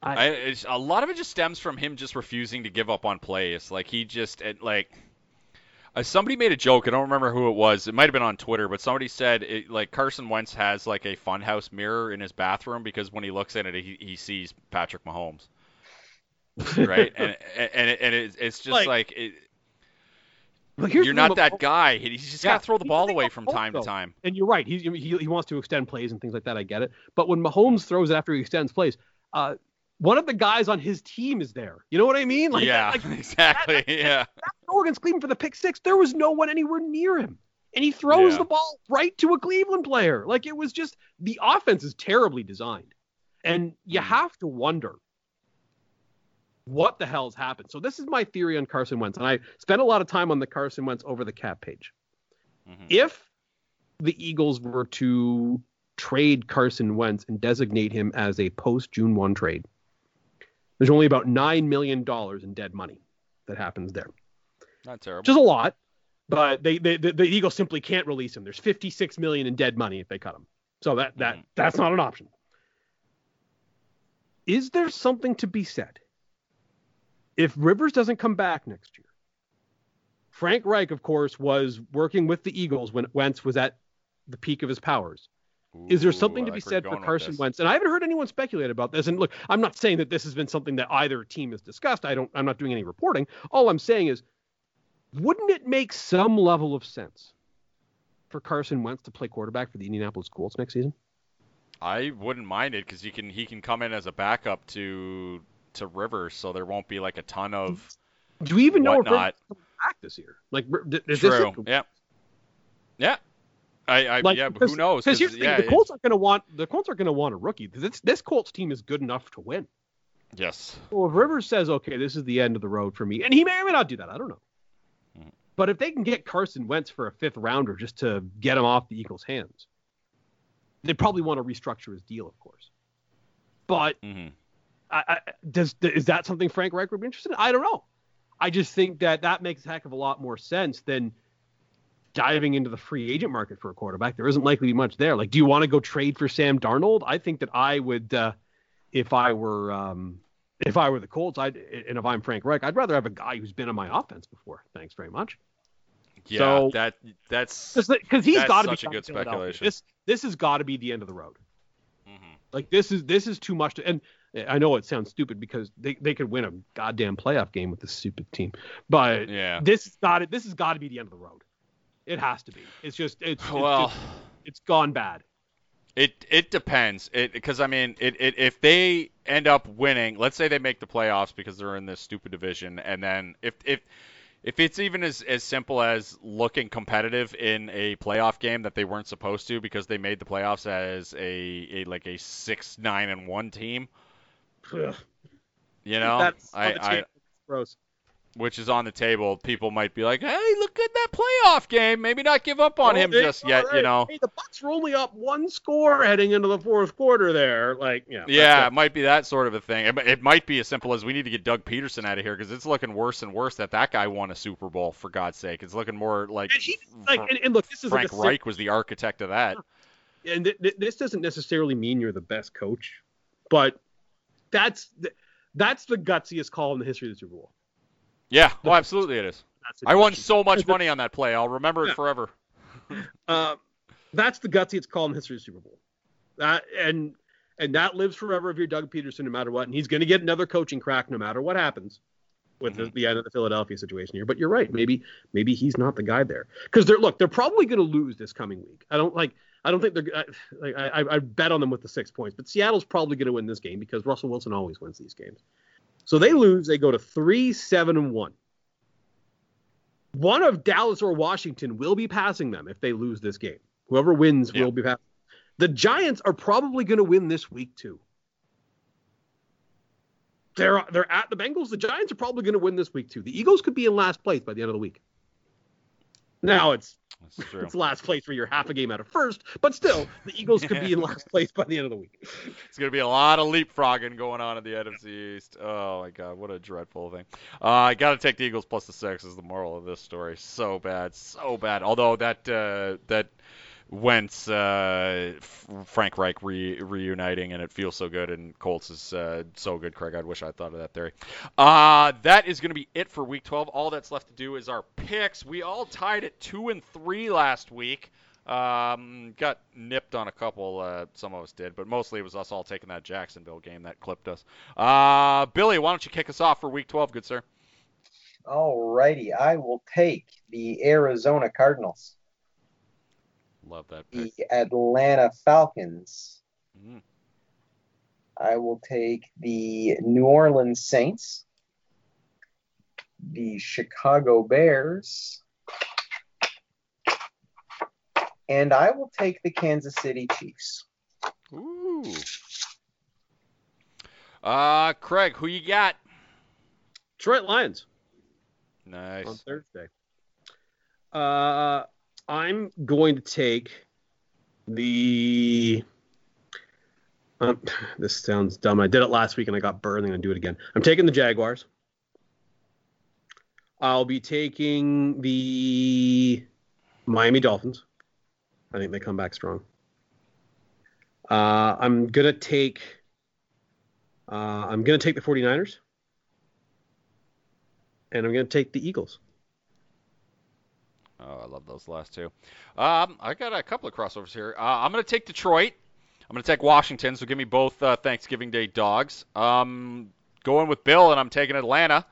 [SPEAKER 4] I,
[SPEAKER 2] I, it's, a lot of it just stems from him just refusing to give up on plays. Like he just it, like uh, somebody made a joke. I don't remember who it was. It might have been on Twitter, but somebody said it, like Carson Wentz has like a funhouse mirror in his bathroom because when he looks in it, he, he sees Patrick Mahomes, right? and and it, and it, it's just
[SPEAKER 4] Like,
[SPEAKER 2] like, it,
[SPEAKER 4] But here's
[SPEAKER 2] you're not that guy. He's just
[SPEAKER 4] Yeah,
[SPEAKER 2] got to throw the ball away from
[SPEAKER 4] Mahomes,
[SPEAKER 2] time to time.
[SPEAKER 4] And you're right. He, he he wants to extend plays and things like that. I get it. But when Mahomes throws it after he extends plays, uh, one of the guys on his team is there. You know what I mean? Like,
[SPEAKER 2] yeah,
[SPEAKER 4] like
[SPEAKER 2] exactly. yeah.
[SPEAKER 4] Morgan's Cleveland for the pick six. There was no one anywhere near him. And he throws
[SPEAKER 2] Yeah.
[SPEAKER 4] the ball right to a Cleveland player. Like it was just the offense is terribly designed. And you
[SPEAKER 2] Mhm.
[SPEAKER 4] have to wonder what the hell's happened. So this is my theory on Carson Wentz. And I spent a lot of time on the Carson Wentz over the cap page.
[SPEAKER 2] Mhm.
[SPEAKER 4] If the Eagles were to trade Carson Wentz and designate him as a post June 1 trade, there's only about $9 million in dead money that happens there
[SPEAKER 2] Not terrible.
[SPEAKER 4] which is a lot. But they, they the, the Eagles simply can't release him. There's 56 million in dead money if they cut him. So that that
[SPEAKER 2] Mhm.
[SPEAKER 4] that's not an option. Is there something to be said if Rivers doesn't come back next year? Frank Reich, of course, was working with the Eagles when Wentz was at the peak of his powers. Is there something to be
[SPEAKER 2] like
[SPEAKER 4] said for Carson. Wentz? And I haven't heard anyone speculate about this. And look, I'm not saying that this has been something that either team has discussed. I don't. I'm not doing any reporting. All I'm saying is, wouldn't it make some level of sense for Carson Wentz to play quarterback for the Indianapolis Colts next season?
[SPEAKER 2] I wouldn't mind it because he can he can come in as a backup to to Rivers, so there won't be like a ton of
[SPEAKER 4] Do we even know if Rivers
[SPEAKER 2] whatnot.
[SPEAKER 4] back this year? Like, is this
[SPEAKER 2] True.
[SPEAKER 4] it?
[SPEAKER 2] Yeah. Yeah. I, I
[SPEAKER 4] Like,
[SPEAKER 2] yeah,
[SPEAKER 4] because-
[SPEAKER 2] who knows?
[SPEAKER 4] Because here's the thing: the Colts aren't going to want the Colts aren't going to want a rookie. This this Colts team is good enough to win.
[SPEAKER 2] yes.
[SPEAKER 4] Well, if Rivers says, okay, this is the end of the road for me, and he may or may not do that, I don't know.
[SPEAKER 2] Mhm.
[SPEAKER 4] But if they can get Carson Wentz for a fifth rounder just to get him off the Eagles' hands, they probably want to restructure his deal, of course. But
[SPEAKER 2] hmm
[SPEAKER 4] I, I, does is that something Frank Reich would be interested in? I don't know. I just think that that makes a heck of a lot more sense than diving into the free agent market for a quarterback. There isn't likely to be much there. Like, do you want to go trade for Sam Darnold? I think that I would, uh, if I were, um, if I were the Colts, I'd, and if I'm Frank Reich, I'd rather have a guy who's been on my offense before. Thanks very much.
[SPEAKER 2] Yeah,
[SPEAKER 4] So-
[SPEAKER 2] that that's
[SPEAKER 4] Because he's got to be
[SPEAKER 2] such a good speculation.
[SPEAKER 4] This this has got to be the end of the road.
[SPEAKER 2] mhm.
[SPEAKER 4] Like this is this is too much to and Eh, I know it sounds stupid because they, they could win a goddamn playoff game with this stupid team. But
[SPEAKER 2] yeah.
[SPEAKER 4] this has got it this has got to be the end of the road. It has to be. It's just it's it's,
[SPEAKER 2] Well,
[SPEAKER 4] just- it's gone bad.
[SPEAKER 2] It it depends. It because I mean, it, it if they end up winning, let's say they make the playoffs because they're in this stupid division, and then if if if it's even as as simple as looking competitive in a playoff game that they weren't supposed to because they made the playoffs as a, a like a six nine and one team,
[SPEAKER 4] Ugh,
[SPEAKER 2] you know,
[SPEAKER 4] That's
[SPEAKER 2] I, I
[SPEAKER 4] gross.
[SPEAKER 2] which is on the table. People might be like, hey, look at that playoff game. Maybe not give up on
[SPEAKER 4] Oh,
[SPEAKER 2] him
[SPEAKER 4] they-
[SPEAKER 2] just yet, you know.
[SPEAKER 4] Hey, the Bucs were only up one score heading into the fourth quarter there. Like, yeah.
[SPEAKER 2] Yeah,
[SPEAKER 4] it.
[SPEAKER 2] it might be that sort of a thing. It, it might be as simple as we need to get Doug Pederson out of here because it's looking worse and worse that that guy won a Super Bowl. For God's sake, it's looking more like,
[SPEAKER 4] And he, like, and, and look, this is
[SPEAKER 2] Frank
[SPEAKER 4] like
[SPEAKER 2] Reich was the architect of that.
[SPEAKER 4] and th- th- this doesn't necessarily mean you're the best coach, but that's th- that's the gutsiest call in the history of the Super Bowl.
[SPEAKER 2] Yeah, well, absolutely it is. I won so much money on that play. I'll remember
[SPEAKER 4] Yeah.
[SPEAKER 2] it forever.
[SPEAKER 4] Uh, that's the gutsiest call in the history of the Super Bowl. That and and that lives forever if you're Doug Pederson, no matter what. And he's going to get another coaching crack no matter what happens with the,
[SPEAKER 2] Mhm.
[SPEAKER 4] the end of the Philadelphia situation here. But you're right. Maybe maybe he's not the guy there because they're look they're probably going to lose this coming week. I don't like. I don't think they're. I, like, I, I bet on them with the six points, but Seattle's probably going to win this game because Russell Wilson always wins these games. So they lose. They go to three, seven, and one. One of Dallas or Washington will be passing them if they lose this game. Whoever wins
[SPEAKER 2] Yeah.
[SPEAKER 4] will be passing. The Giants are probably going to win this week too. They're they're at the Bengals. The Giants are probably going to win this week too. The Eagles could be in last place by the end of the week. Now it's
[SPEAKER 2] true.
[SPEAKER 4] it's last place where you're half a game out of first, but still the Eagles could be in last place by the end of the week.
[SPEAKER 2] It's gonna be a lot of leapfrogging going on in the NFC East. Oh my God, what a dreadful thing. Uh, I gotta take the Eagles plus the six is the moral of this story. So bad, so bad. Although that uh, that Wentz uh, Frank Reich re- reuniting and it feels so good and Colts is uh, so good. Craig, I wish I thought of that theory. Uh, that is gonna be it for Week 12. All that's left to do is our picks. We all tied at two and three last week. Um, got nipped on a couple. Uh, some of us did, but mostly it was us all taking that Jacksonville game that clipped us. Uh, Billy, why don't you kick us off for Week 12, good sir?
[SPEAKER 3] Alrighty, I will take the Arizona Cardinals,
[SPEAKER 2] Love that pick.
[SPEAKER 3] the Atlanta Falcons,
[SPEAKER 2] Mm.
[SPEAKER 3] I will take the New Orleans Saints, the Chicago Bears, and I will take the Kansas City Chiefs.
[SPEAKER 2] Ooh. Uh, Craig, who you got?
[SPEAKER 4] Detroit Lions
[SPEAKER 2] Nice.
[SPEAKER 4] on Thursday. Uh, I'm going to take the. Um, this sounds dumb. I did it last week and I got burned. I'm going to do it again. I'm taking the Jaguars. I'll be taking the Miami Dolphins. I think they come back strong. Uh, I'm going to take. Uh, I'm going to take the 49ers. And I'm going to take the Eagles.
[SPEAKER 2] Oh, I love those last two. Um, I got a couple of crossovers here. Uh, I'm going to take Detroit. I'm going to take Washington. So give me both uh, Thanksgiving Day dogs. Um, going with Bill, and I'm taking Atlanta.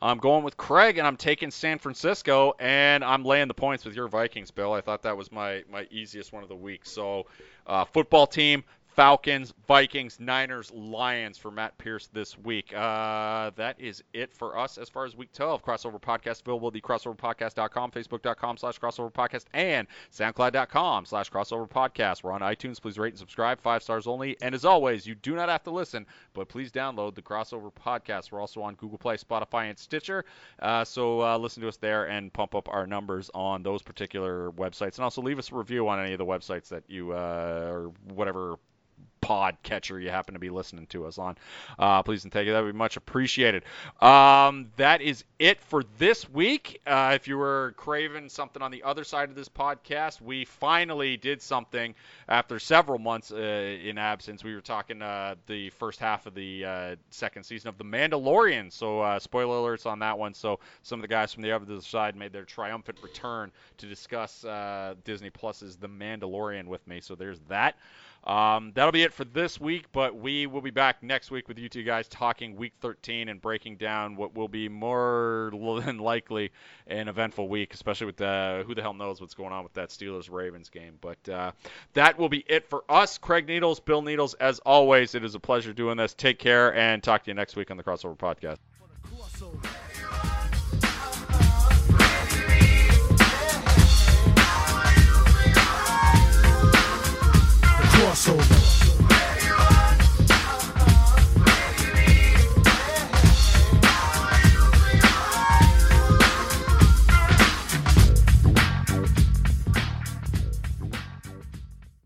[SPEAKER 2] I'm going with Craig, and I'm taking San Francisco, and I'm laying the points with your Vikings, Bill. I thought that was my my easiest one of the week. So, uh, football team, Falcons, Vikings, Niners, Lions for Matt Pierce this week. Uh, that is it for us as far as week 12. Crossover Podcast available at the crossoverpodcast.com, facebook.com slash crossover podcast, and soundcloud.com slash crossover podcast. We're on iTunes. Please rate and subscribe. Five stars only. And as always, you do not have to listen, but please download the crossover podcast. We're also on Google Play, Spotify, and Stitcher. Uh, so uh, listen to us there and pump up our numbers on those particular websites. And also leave us a review on any of the websites that you, uh, or whatever pod catcher you happen to be listening to us on. Uh, please and thank you. That would be much appreciated. Um, that is it for this week. Uh, if you were craving something on the other side of this podcast, we finally did something after several months uh, in absence. We were talking uh, the first half of the uh, second season of The Mandalorian. So, uh, spoiler alerts on that one. So, some of the guys from the other side made their triumphant return to discuss Disney Plus's The Mandalorian with me. So, there's that. Um, that'll be it for this week, but we will be back next week with you two guys talking Week 13 and breaking down what will be more than likely an eventful week, especially with the, who the hell knows what's going on with that Steelers Ravens game. But uh, that will be it for us. Craig Needles, Bill Needles, as always, it is a pleasure doing this. Take care and talk to you next week on the Crossover Podcast.